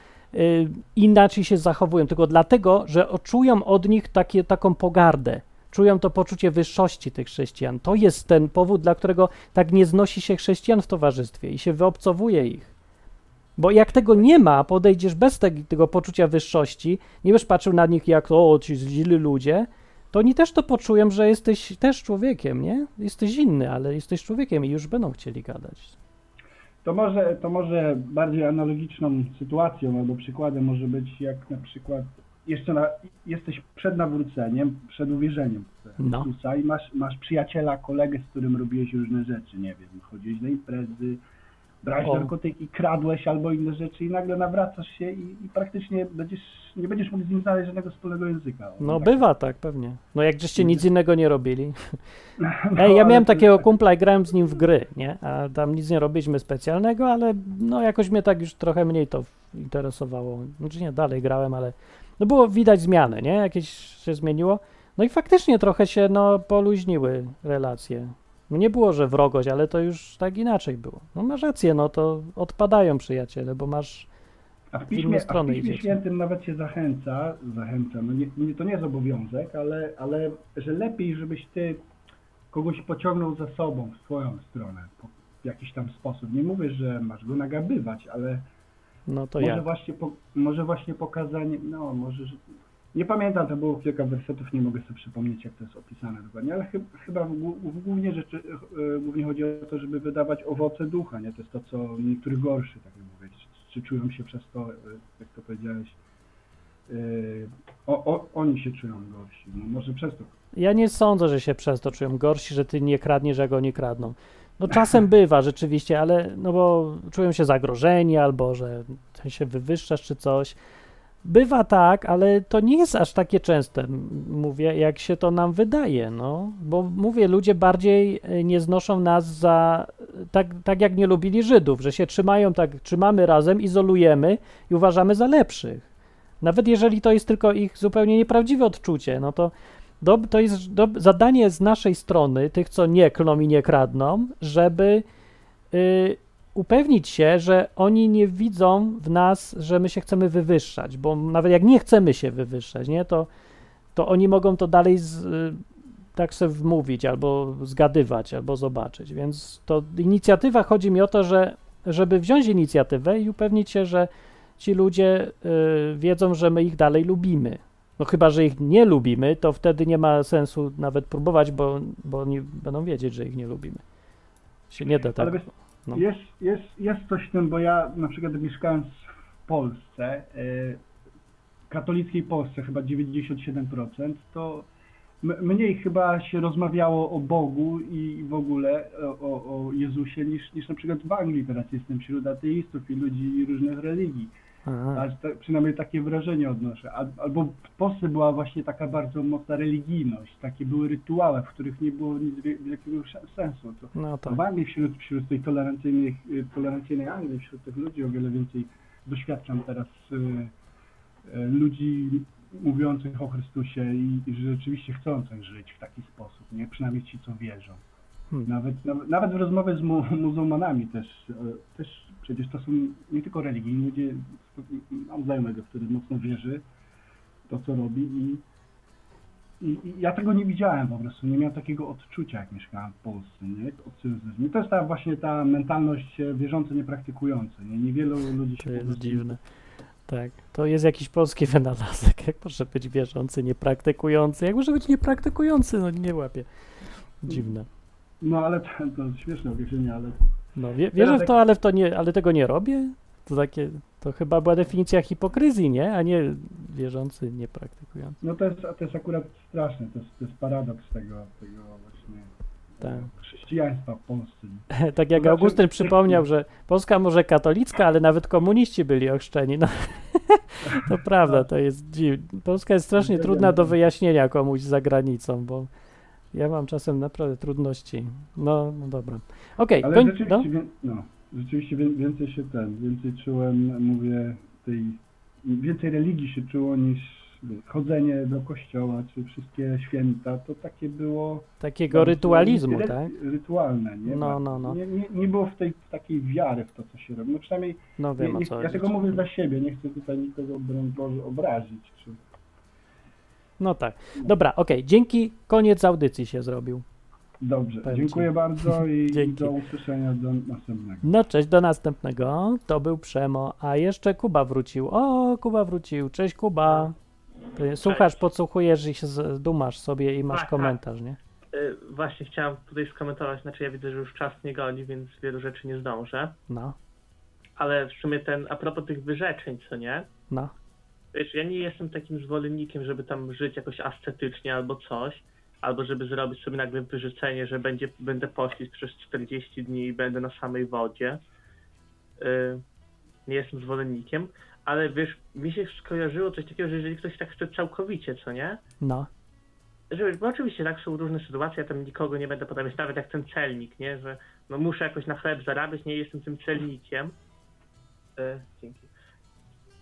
Speaker 3: inaczej się zachowują, tylko dlatego, że czują od nich takie, taką pogardę. Czują to poczucie wyższości tych chrześcijan. To jest ten powód, dla którego tak nie znosi się chrześcijan w towarzystwie i się wyobcowuje ich. Bo jak tego nie ma, podejdziesz bez te- tego poczucia wyższości, nie będziesz patrzył na nich jak o, ci źli ludzie, to oni też to poczują, że jesteś też człowiekiem, nie? Jesteś inny, ale jesteś człowiekiem i już będą chcieli gadać.
Speaker 6: To może, to może bardziej analogiczną sytuacją albo przykładem może być jak na przykład jeszcze na, jesteś przed nawróceniem, przed uwierzeniem w
Speaker 3: No.
Speaker 6: I masz, masz przyjaciela, kolegę, z którym robiłeś różne rzeczy, nie wiem, chodziłeś na imprezy, brałeś
Speaker 3: O.
Speaker 6: narkotyki, kradłeś albo inne rzeczy i nagle nawracasz się i, i praktycznie będziesz, nie będziesz mógł z nim znaleźć żadnego wspólnego języka.
Speaker 3: No
Speaker 6: Tak.
Speaker 3: bywa tak, pewnie. No jak żeście nic innego nie robili.
Speaker 6: No,
Speaker 3: Ej, ja miałem takiego kumpla i grałem z nim w gry, nie? A tam nic nie robiliśmy specjalnego, ale no jakoś mnie tak już trochę mniej to interesowało. Znaczy nie, dalej grałem, ale no było widać zmiany, nie? Jakieś się zmieniło. No i faktycznie trochę się no poluźniły relacje. No nie było, że wrogość, ale to już tak inaczej było. No masz rację, no to odpadają przyjaciele, bo masz
Speaker 6: A w Piśmie, a w Piśmie. Świętym nawet się zachęca, zachęca, no nie, nie, to nie jest obowiązek, ale, ale że lepiej, żebyś ty kogoś pociągnął za sobą w swoją stronę w jakiś tam sposób. Nie mówię, że masz go nagabywać, ale
Speaker 3: no to
Speaker 6: może, właśnie po, może właśnie pokazanie, no może, że, nie pamiętam, to było kilka wersetów, nie mogę sobie przypomnieć, jak to jest opisane dokładnie, ale chyba, chyba w, głó- w głównie rzeczy, e, głównie chodzi o to, żeby wydawać owoce ducha, nie? To jest to, co niektórych gorszy, tak jak mówię, czy, czy czują się przez to, e, jak to powiedziałeś, e, o, o, oni się czują gorsi, no może przez to.
Speaker 3: Ja nie sądzę, że się przez to czują gorsi, że ty nie kradniesz, jak oni kradną. No czasem bywa rzeczywiście, ale no bo czują się zagrożeni albo że się wywyższasz czy coś. Bywa tak, ale to nie jest aż takie częste, mówię, jak się to nam wydaje, no. Bo mówię, ludzie bardziej e, nie znoszą nas za, tak, tak jak nie lubili Żydów, że się trzymają tak, trzymamy razem, izolujemy i uważamy za lepszych. Nawet jeżeli to jest tylko ich zupełnie nieprawdziwe odczucie, no to do, to jest do, zadanie z naszej strony, tych, co nie klną i nie kradną, żeby y, upewnić się, że oni nie widzą w nas, że my się chcemy wywyższać, bo nawet jak nie chcemy się wywyższać, nie, to, to oni mogą to dalej z, y, tak sobie wmówić, albo zgadywać, albo zobaczyć. Więc to inicjatywa, chodzi mi o to, że żeby wziąć inicjatywę i upewnić się, że ci ludzie y, wiedzą, że my ich dalej lubimy. No chyba, że ich nie lubimy, to wtedy nie ma sensu nawet próbować, bo, bo oni będą wiedzieć, że ich nie lubimy. Się nie da
Speaker 6: Ale
Speaker 3: tak.
Speaker 6: wiesz,
Speaker 3: No.
Speaker 6: jest, jest, jest coś w tym, bo ja na przykład mieszkając w Polsce, e, katolickiej Polsce chyba 97%, to mniej chyba się rozmawiało o Bogu i w ogóle o, o, o Jezusie niż, niż na przykład w Anglii teraz jestem wśród ateistów i ludzi różnych religii.
Speaker 3: Aha.
Speaker 6: Aż ta, przynajmniej takie wrażenie odnoszę. Al, albo w Polsce była właśnie taka bardzo mocna religijność, takie były rytuały, w których nie było nic wie- wielkiego sensu. To,
Speaker 3: No tak.
Speaker 6: wśród, wśród tej tolerancyjnej, y, tolerancyjnej Anglii, wśród tych ludzi o wiele więcej doświadczam teraz y, y, ludzi mówiących o Chrystusie i, i że rzeczywiście chcących żyć w taki sposób, nie? Przynajmniej ci, co wierzą.
Speaker 3: Hmm.
Speaker 6: Nawet, nawet, nawet w rozmowie z mu, muzułmanami też, e, też przecież to są nie tylko religijni ludzie, mam znajomego, który mocno wierzy w to, co robi i, i, i ja tego nie widziałem po prostu, nie miałem takiego odczucia, jak mieszkałem w Polsce, nie? Odcyzyzm. I to jest ta właśnie ta mentalność e, wierzący, niepraktykujący, nie? Niewielu ludzi się
Speaker 3: To jest
Speaker 6: prostu
Speaker 3: dziwne. Tak, to jest jakiś polski wynalazek. Jak może być wierzący, niepraktykujący? Jak może być niepraktykujący? No nie łapię. Dziwne.
Speaker 6: No ale to, to śmieszne określenie, ale
Speaker 3: No wie, wierzę w to, ale w to nie, ale tego nie robię? To takie, to chyba była definicja hipokryzji, nie? A nie wierzący, niepraktykujący.
Speaker 6: no to jest, to jest akurat straszne, to jest, to jest paradoks tego, tego właśnie
Speaker 3: Tak.
Speaker 6: chrześcijaństwa w Polsce.
Speaker 3: Tak jak
Speaker 6: znaczy-
Speaker 3: Augustyn przypomniał, że Polska może katolicka, ale nawet komuniści byli ochrzczeni. No, to prawda, to jest dziwne. Polska jest strasznie trudna do wyjaśnienia komuś za granicą, bo ja mam czasem naprawdę trudności. No, no dobra. Okej,
Speaker 6: Ale
Speaker 3: koń- no,
Speaker 6: no, rzeczywiście wię- więcej się ten, więcej czułem, mówię, tej, więcej religii się czuło niż chodzenie do kościoła, czy wszystkie święta, to takie było...
Speaker 3: takiego rytualizmu,
Speaker 6: ry-
Speaker 3: tak?
Speaker 6: Rytualne, nie?
Speaker 3: No, no, no.
Speaker 6: Nie, nie, nie było w tej w takiej wiary w to, co się robi. No przynajmniej
Speaker 3: No wiem
Speaker 6: nie, nie, ja tego mówię za siebie, nie chcę tutaj nikogo Boże obrazić. Czy...
Speaker 3: No tak. Dobra, okej, dzięki. Koniec audycji się zrobił.
Speaker 6: Dobrze, dziękuję bardzo i
Speaker 3: Dzięki.
Speaker 6: do usłyszenia do następnego.
Speaker 3: No cześć, do następnego. To był Przemo, a jeszcze Kuba wrócił. O, Kuba wrócił. Cześć Kuba. Słuchasz, podsłuchujesz i się dumasz sobie i masz
Speaker 4: Tak, tak.
Speaker 3: komentarz, nie?
Speaker 4: Y, Właśnie chciałem tutaj skomentować, znaczy ja widzę, że już czas nie goni, więc wielu rzeczy nie zdążę.
Speaker 3: No,
Speaker 4: Ale w sumie ten, a propos tych wyrzeczeń, co nie?
Speaker 3: no.
Speaker 4: Wiesz, ja nie jestem takim zwolennikiem, żeby tam żyć jakoś ascetycznie albo coś, albo żeby zrobić sobie nagle wyrzeczenie, że będzie, będę pościć przez 40 dni i będę na samej wodzie. Y, nie jestem zwolennikiem, ale wiesz, mi się skojarzyło coś takiego, że jeżeli ktoś tak chce całkowicie, co nie?
Speaker 3: No,
Speaker 4: Że, bo oczywiście tak są różne sytuacje, ja tam nikogo nie będę podawać, nawet jak ten celnik, nie, że no muszę jakoś na chleb zarabiać, nie jestem tym celnikiem. E, dzięki.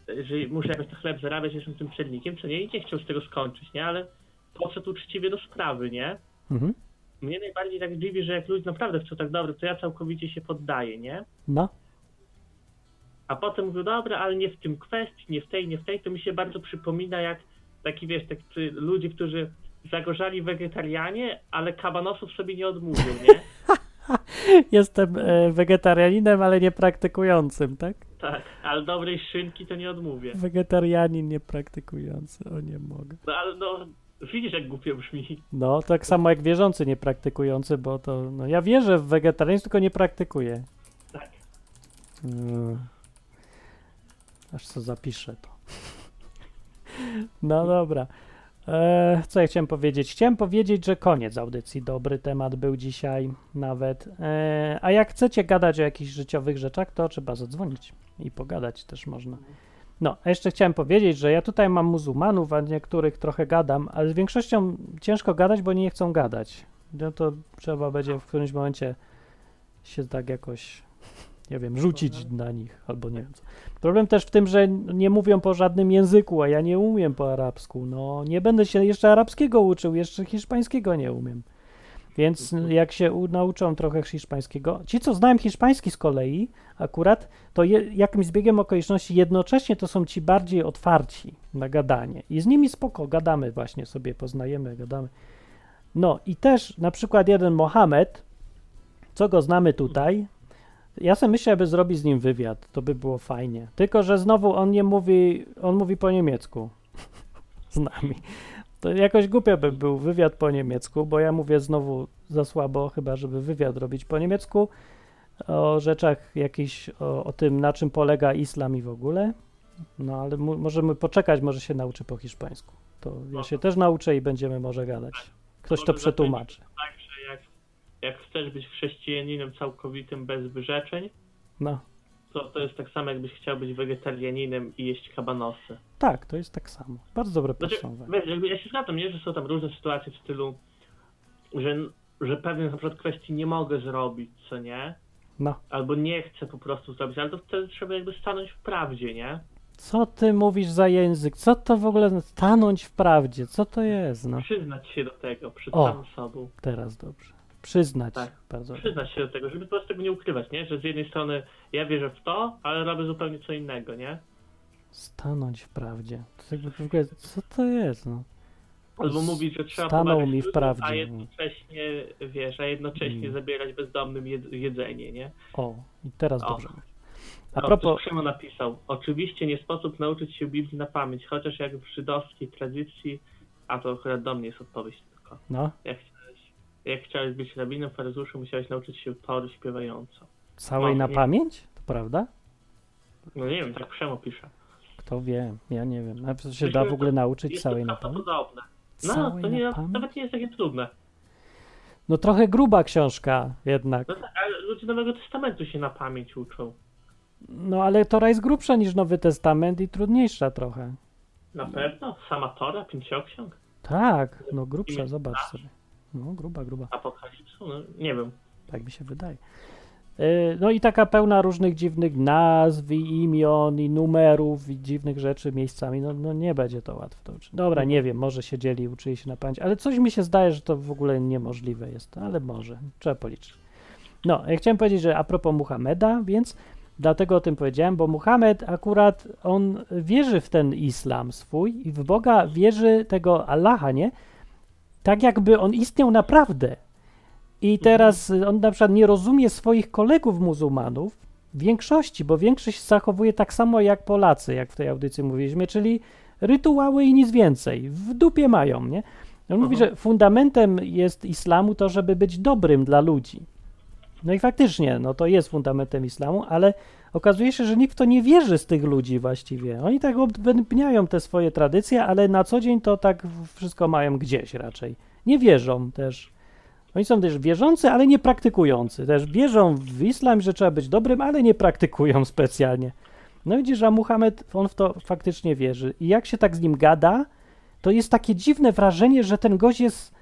Speaker 4: Że muszę jakoś na chleb zarabiać, jestem tym celnikiem, co nie, i nie chciał z tego skończyć, nie, ale podszedł uczciwie do sprawy, nie.
Speaker 3: mhm.
Speaker 4: Mnie najbardziej tak dziwi, że jak ludzie naprawdę chcą tak dobrze, to ja całkowicie się poddaję, nie.
Speaker 3: no,
Speaker 4: A potem mówię, dobra, ale nie w tym kwestii, nie w tej, nie w tej, to mi się bardzo przypomina jak taki, wiesz, tacy ludzie, którzy zagorzali wegetarianie, ale kabanosów sobie nie odmówią, nie?
Speaker 3: Jestem e, wegetarianinem, ale nie praktykującym, tak?
Speaker 4: Tak, ale dobrej szynki to nie odmówię.
Speaker 3: Wegetarianin nie praktykujący, o nie mogę.
Speaker 4: No ale no, widzisz jak głupio brzmi.
Speaker 3: No, tak samo jak wierzący nie praktykujący, bo to, no ja wierzę w wegetarianizm, tylko nie praktykuję.
Speaker 4: Tak.
Speaker 3: Mm. Aż co zapiszę to. No dobra. E, co ja chciałem powiedzieć? Chciałem powiedzieć, że koniec audycji. Dobry temat był dzisiaj nawet. E, a jak chcecie gadać o jakichś życiowych rzeczach, to trzeba zadzwonić i pogadać też można. No, a jeszcze chciałem powiedzieć, że ja tutaj mam muzułmanów, a niektórych trochę gadam, ale z większością ciężko gadać, bo nie chcą gadać. No to trzeba będzie w którymś momencie się tak jakoś, nie wiem, rzucić na nich, albo nie wiem co. Problem też w tym, że nie mówią po żadnym języku, a ja nie umiem po arabsku. No, nie będę się jeszcze arabskiego uczył, jeszcze hiszpańskiego nie umiem. Więc jak się nauczą trochę hiszpańskiego, ci co znają hiszpański z kolei, akurat, to je, jakimś zbiegiem okoliczności jednocześnie to są ci bardziej otwarci na gadanie. I z nimi spoko, gadamy właśnie sobie, poznajemy, gadamy. No i też na przykład jeden Mohamed, co go znamy tutaj, ja sobie myślę, aby zrobić z nim wywiad, to by było fajnie. Tylko, że znowu on nie mówi, on mówi po niemiecku z nami. To jakoś głupio by był wywiad po niemiecku, bo ja mówię znowu za słabo, chyba żeby wywiad robić po niemiecku o rzeczach jakichś, o, o tym, na czym polega islam i w ogóle. No ale możemy poczekać, może się nauczy po hiszpańsku. To ja się też nauczę i będziemy może gadać. Ktoś to przetłumaczy.
Speaker 4: Tak, że jak, jak chcesz być chrześcijaninem całkowitym bez wyrzeczeń,
Speaker 3: No,
Speaker 4: to to jest tak samo jakbyś chciał być wegetarianinem i jeść kabanosy.
Speaker 3: tak, to jest tak samo. Bardzo dobre
Speaker 4: Znaczy, wiesz, jakby ja się zgadzam, nie, że są tam różne sytuacje w stylu, że, że pewnych na przykład kwestii nie mogę zrobić, co nie?
Speaker 3: No,
Speaker 4: Albo nie chcę po prostu zrobić, ale to wtedy trzeba jakby stanąć w prawdzie, nie?
Speaker 3: Co ty mówisz za język? Co to w ogóle stanąć w prawdzie? Co to jest? No,
Speaker 4: Przyznać się do tego przed
Speaker 3: O.
Speaker 4: samym sobą.
Speaker 3: teraz dobrze. Przyznać.
Speaker 4: Tak.
Speaker 3: Bardzo.
Speaker 4: Przyznać się do tego, żeby po prostu tego nie ukrywać, nie? Że z jednej strony ja wierzę w to, ale robię zupełnie co innego, nie?
Speaker 3: Stanąć w prawdzie. To jakby w ogóle, co to jest? No?
Speaker 4: Albo mówić, że trzeba
Speaker 3: Stanął mi w prawdzie.
Speaker 4: a jednocześnie, wiesz, a jednocześnie
Speaker 3: Mm.
Speaker 4: zabierać bezdomnym jed- jedzenie, nie?
Speaker 3: O, i teraz
Speaker 4: O.
Speaker 3: dobrze. A
Speaker 4: A
Speaker 3: propos,
Speaker 4: Przemo napisał, oczywiście nie sposób nauczyć się Biblii na pamięć, chociaż jak w żydowskiej tradycji, a to akurat do mnie jest odpowiedź tylko.
Speaker 3: no,
Speaker 4: Jak jak chciałeś być rabinem, faryzeuszem, musiałeś nauczyć się tory śpiewająco.
Speaker 3: całej
Speaker 4: No,
Speaker 3: na
Speaker 4: nie.
Speaker 3: pamięć? To prawda?
Speaker 4: No nie wiem, tak Przemo pisze.
Speaker 3: Kto wie, ja nie wiem. A to się
Speaker 4: Myślę,
Speaker 3: da w ogóle nauczyć
Speaker 4: Jest
Speaker 3: całej
Speaker 4: to
Speaker 3: na pamięć?
Speaker 4: prawdopodobne. No,
Speaker 3: Całej
Speaker 4: to nie,
Speaker 3: na pamięć?
Speaker 4: nawet nie jest takie trudne.
Speaker 3: No trochę gruba książka jednak.
Speaker 4: No tak, ale ludzie Nowego Testamentu się na pamięć uczą.
Speaker 3: No ale Tora jest grubsza niż Nowy Testament i trudniejsza trochę.
Speaker 4: Na pewno. Sama Tora, pięcioksiąg,
Speaker 3: Tak, no grubsza, zobacz sobie. No gruba, gruba.
Speaker 4: Apokalipsu, no nie wiem.
Speaker 3: Tak mi się wydaje. Yy, No i taka pełna różnych dziwnych nazw i imion i numerów i dziwnych rzeczy miejscami. No, no nie będzie to uczyć. Dobra, nie wiem, może siedzieli, uczyli się na pamięć, ale coś mi się zdaje, że to w ogóle niemożliwe jest, ale może. Trzeba policzyć. No, ja chciałem powiedzieć, że a propos Muhammeda, więc dlatego o tym powiedziałem, bo Muhammad akurat on wierzy w ten islam swój i w Boga wierzy tego Allaha, nie? Tak jakby on istniał naprawdę. I teraz y, on na przykład nie rozumie swoich kolegów muzułmanów, większości, bo większość zachowuje tak samo jak Polacy, jak w tej audycji mówiliśmy, czyli rytuały i nic więcej. W dupie mają, nie? On mówi,
Speaker 4: Aha.
Speaker 3: że fundamentem jest islamu to, żeby być dobrym dla ludzi. No i faktycznie, no to jest fundamentem islamu, ale okazuje się, że nikt w to nie wierzy z tych ludzi właściwie. Oni tak odbębniają te swoje tradycje, ale na co dzień to tak wszystko mają gdzieś raczej. Nie wierzą też. Oni są też wierzący, ale nie praktykujący. Też wierzą w islam, że trzeba być dobrym, ale nie praktykują specjalnie. No widzisz, a Muhammad, on w to faktycznie wierzy. I jak się tak z nim gada, to jest takie dziwne wrażenie, że ten gość jest.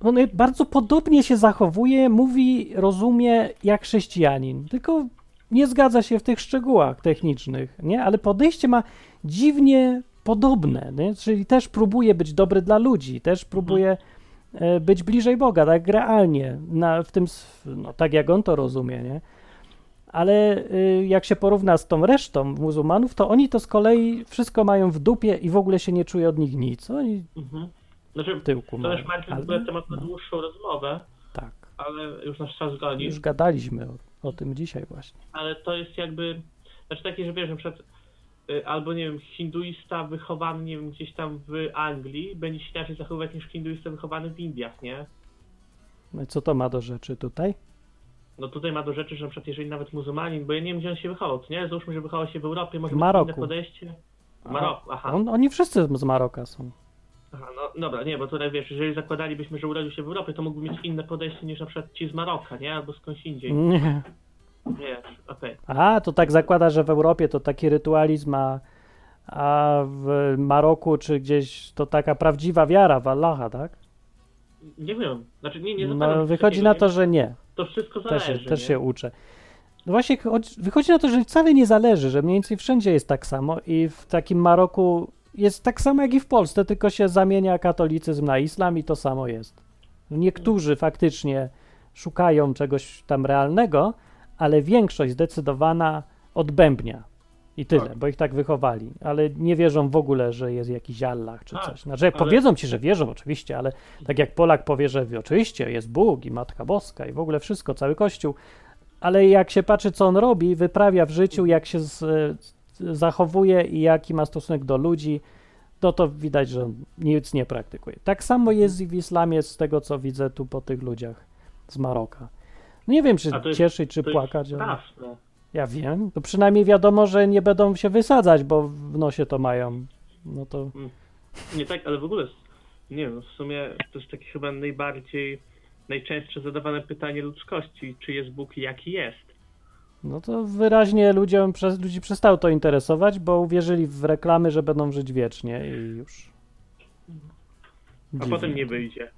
Speaker 3: On bardzo podobnie się zachowuje, mówi, rozumie jak chrześcijanin, tylko nie zgadza się w tych szczegółach technicznych, nie? Ale podejście ma dziwnie podobne, nie? Czyli też próbuje być dobry dla ludzi, też próbuje e, być bliżej Boga, tak realnie, na, w tym, no, tak jak on to rozumie, nie? Ale y, jak się porówna z tą resztą muzułmanów, to oni to z kolei wszystko mają w dupie i w ogóle się nie czuje od nich nic. Oni
Speaker 4: Mhm. Znaczy,
Speaker 3: w tyłku
Speaker 4: to też w
Speaker 3: Ale-
Speaker 4: temat na
Speaker 3: no,
Speaker 4: dłuższą rozmowę,
Speaker 3: tak.
Speaker 4: ale już nasz czas goni.
Speaker 3: Już gadaliśmy o, o tym dzisiaj właśnie.
Speaker 4: Ale to jest jakby, znaczy takie, że wiesz, na przykład y, albo nie wiem, hinduista wychowany, nie wiem, gdzieś tam w Anglii będzie się inaczej zachowywać niż hinduista wychowany w Indiach, nie?
Speaker 3: No i co to ma do rzeczy tutaj?
Speaker 4: No tutaj ma do rzeczy, że na przykład jeżeli nawet muzułmanin, bo ja nie wiem gdzie on się wychował, nie? Załóżmy, że wychował się w Europie, może
Speaker 3: W Maroku.
Speaker 4: inne podejście. Maroku, aha.
Speaker 3: On, oni wszyscy z Maroka są.
Speaker 4: Aha. No dobra, nie, bo tutaj wiesz, jeżeli zakładalibyśmy, że urodził się w Europie, to mógłby mieć inne podejście niż na przykład ci z Maroka, nie? Albo skądś indziej.
Speaker 3: Nie.
Speaker 4: Nie, okej.
Speaker 3: A, to tak zakłada, że w Europie to taki rytualizm, a, a w Maroku czy gdzieś to taka prawdziwa wiara w Allaha, tak?
Speaker 4: Nie wiem, znaczy nie, nie
Speaker 3: No, wychodzi na to, że nie.
Speaker 4: To wszystko
Speaker 3: Też,
Speaker 4: zależy,
Speaker 3: się, też się uczę. No właśnie, chodzi- wychodzi na to, że wcale nie zależy, że mniej więcej wszędzie jest tak samo i w takim Maroku jest tak samo jak i w Polsce, tylko się zamienia katolicyzm na islam i to samo jest. Niektórzy faktycznie szukają czegoś tam realnego, ale większość zdecydowana odbębnia. I tyle,
Speaker 4: Tak.
Speaker 3: bo ich tak wychowali, ale nie wierzą w ogóle, że jest jakiś Allah czy
Speaker 4: Tak,
Speaker 3: coś. Znaczy,
Speaker 4: ale-
Speaker 3: powiedzą ci, że wierzą, oczywiście, ale tak jak Polak powie, że oczywiście jest Bóg i Matka Boska i w ogóle wszystko, cały Kościół, ale jak się patrzy, co on robi, wyprawia w życiu, jak się z, zachowuje i jaki ma stosunek do ludzi, to to widać, że nic nie praktykuje. Tak samo jest i w islamie z tego, co widzę tu po tych ludziach z Maroka. No nie wiem, czy
Speaker 4: jest-
Speaker 3: cieszyć, czy płakać. ale ja wiem. To przynajmniej wiadomo, że nie będą się wysadzać, bo w nosie to mają. No to
Speaker 4: Nie tak, ale w ogóle, nie wiem, w sumie to jest takie chyba najbardziej, najczęstsze zadawane pytanie ludzkości, czy jest Bóg i jaki jest.
Speaker 3: No to wyraźnie ludziom, przez, ludzi przestało to interesować, bo uwierzyli w reklamy, że będą żyć wiecznie i już.
Speaker 4: A potem nie wyjdzie.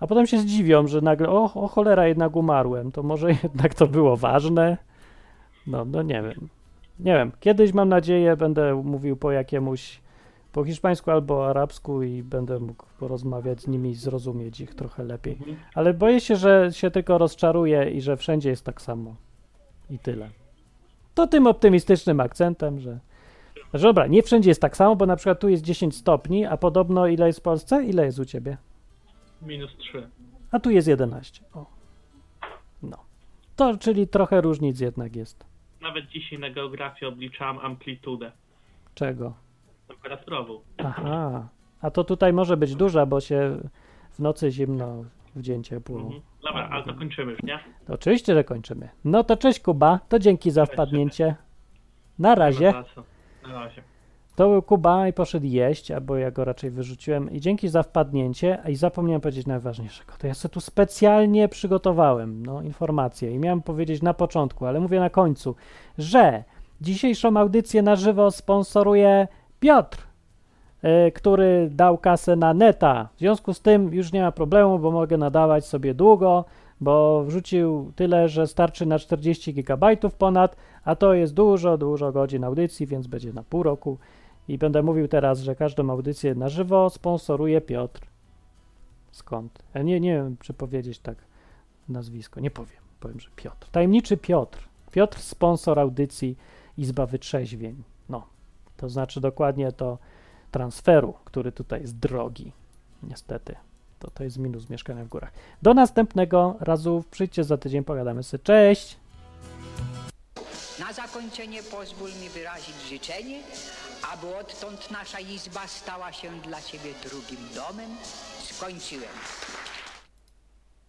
Speaker 3: A potem się zdziwią, że nagle, o, o cholera, jednak umarłem. To może jednak to było ważne? No, no nie wiem. Nie wiem, kiedyś mam nadzieję będę mówił po jakiemuś, po hiszpańsku albo arabsku i będę mógł porozmawiać z nimi i zrozumieć ich trochę lepiej.
Speaker 4: Mhm.
Speaker 3: Ale boję się, że się tylko rozczaruję i że wszędzie jest tak samo. I tyle. To tym optymistycznym akcentem, że. że dobra, nie wszędzie jest tak samo, bo na przykład tu jest 10 stopni, a podobno ile jest w Polsce? Ile jest u ciebie?
Speaker 4: Minus 3.
Speaker 3: A tu jest 11. O. No. To, czyli trochę różnic jednak jest.
Speaker 4: Nawet dzisiaj na geografii obliczałam amplitudę
Speaker 3: Czego?
Speaker 4: temperaturową.
Speaker 3: Aha. A to tutaj może być duża, bo się w nocy zimno, w dzień.
Speaker 4: Mhm. Dobra, ale to kończymy już, nie?
Speaker 3: To oczywiście, że kończymy. No to cześć Kuba, to dzięki za wpadnięcie. Na razie.
Speaker 4: Na razie.
Speaker 3: To był Kuba i poszedł jeść, albo ja go raczej wyrzuciłem. I dzięki za wpadnięcie. I zapomniałem powiedzieć najważniejszego. To ja sobie tu specjalnie przygotowałem no, informacje i miałem powiedzieć na początku, ale mówię na końcu, że dzisiejszą audycję na żywo sponsoruje Piotr, który dał kasę na neta. W związku z tym już nie ma problemu, bo mogę nadawać sobie długo, bo wrzucił tyle, że starczy na 40 gigabajtów ponad, a to jest dużo, dużo godzin audycji, więc będzie na pół roku. I będę mówił teraz, że każdą audycję na żywo sponsoruje Piotr. Skąd? Ja nie, nie wiem, czy powiedzieć tak nazwisko. Nie powiem. Powiem, że Piotr. Tajemniczy Piotr. Piotr, sponsor audycji Izba Wytrzeźwień. No, to znaczy dokładnie to transferu, który tutaj jest drogi. Niestety. To, to jest minus mieszkania w górach. Do następnego razu. Przyjdźcie za tydzień, pogadamy sobie. Cześć!
Speaker 1: Na zakończenie pozwól mi wyrazić życzenie, aby odtąd nasza izba stała się dla Ciebie drugim domem. Skończyłem.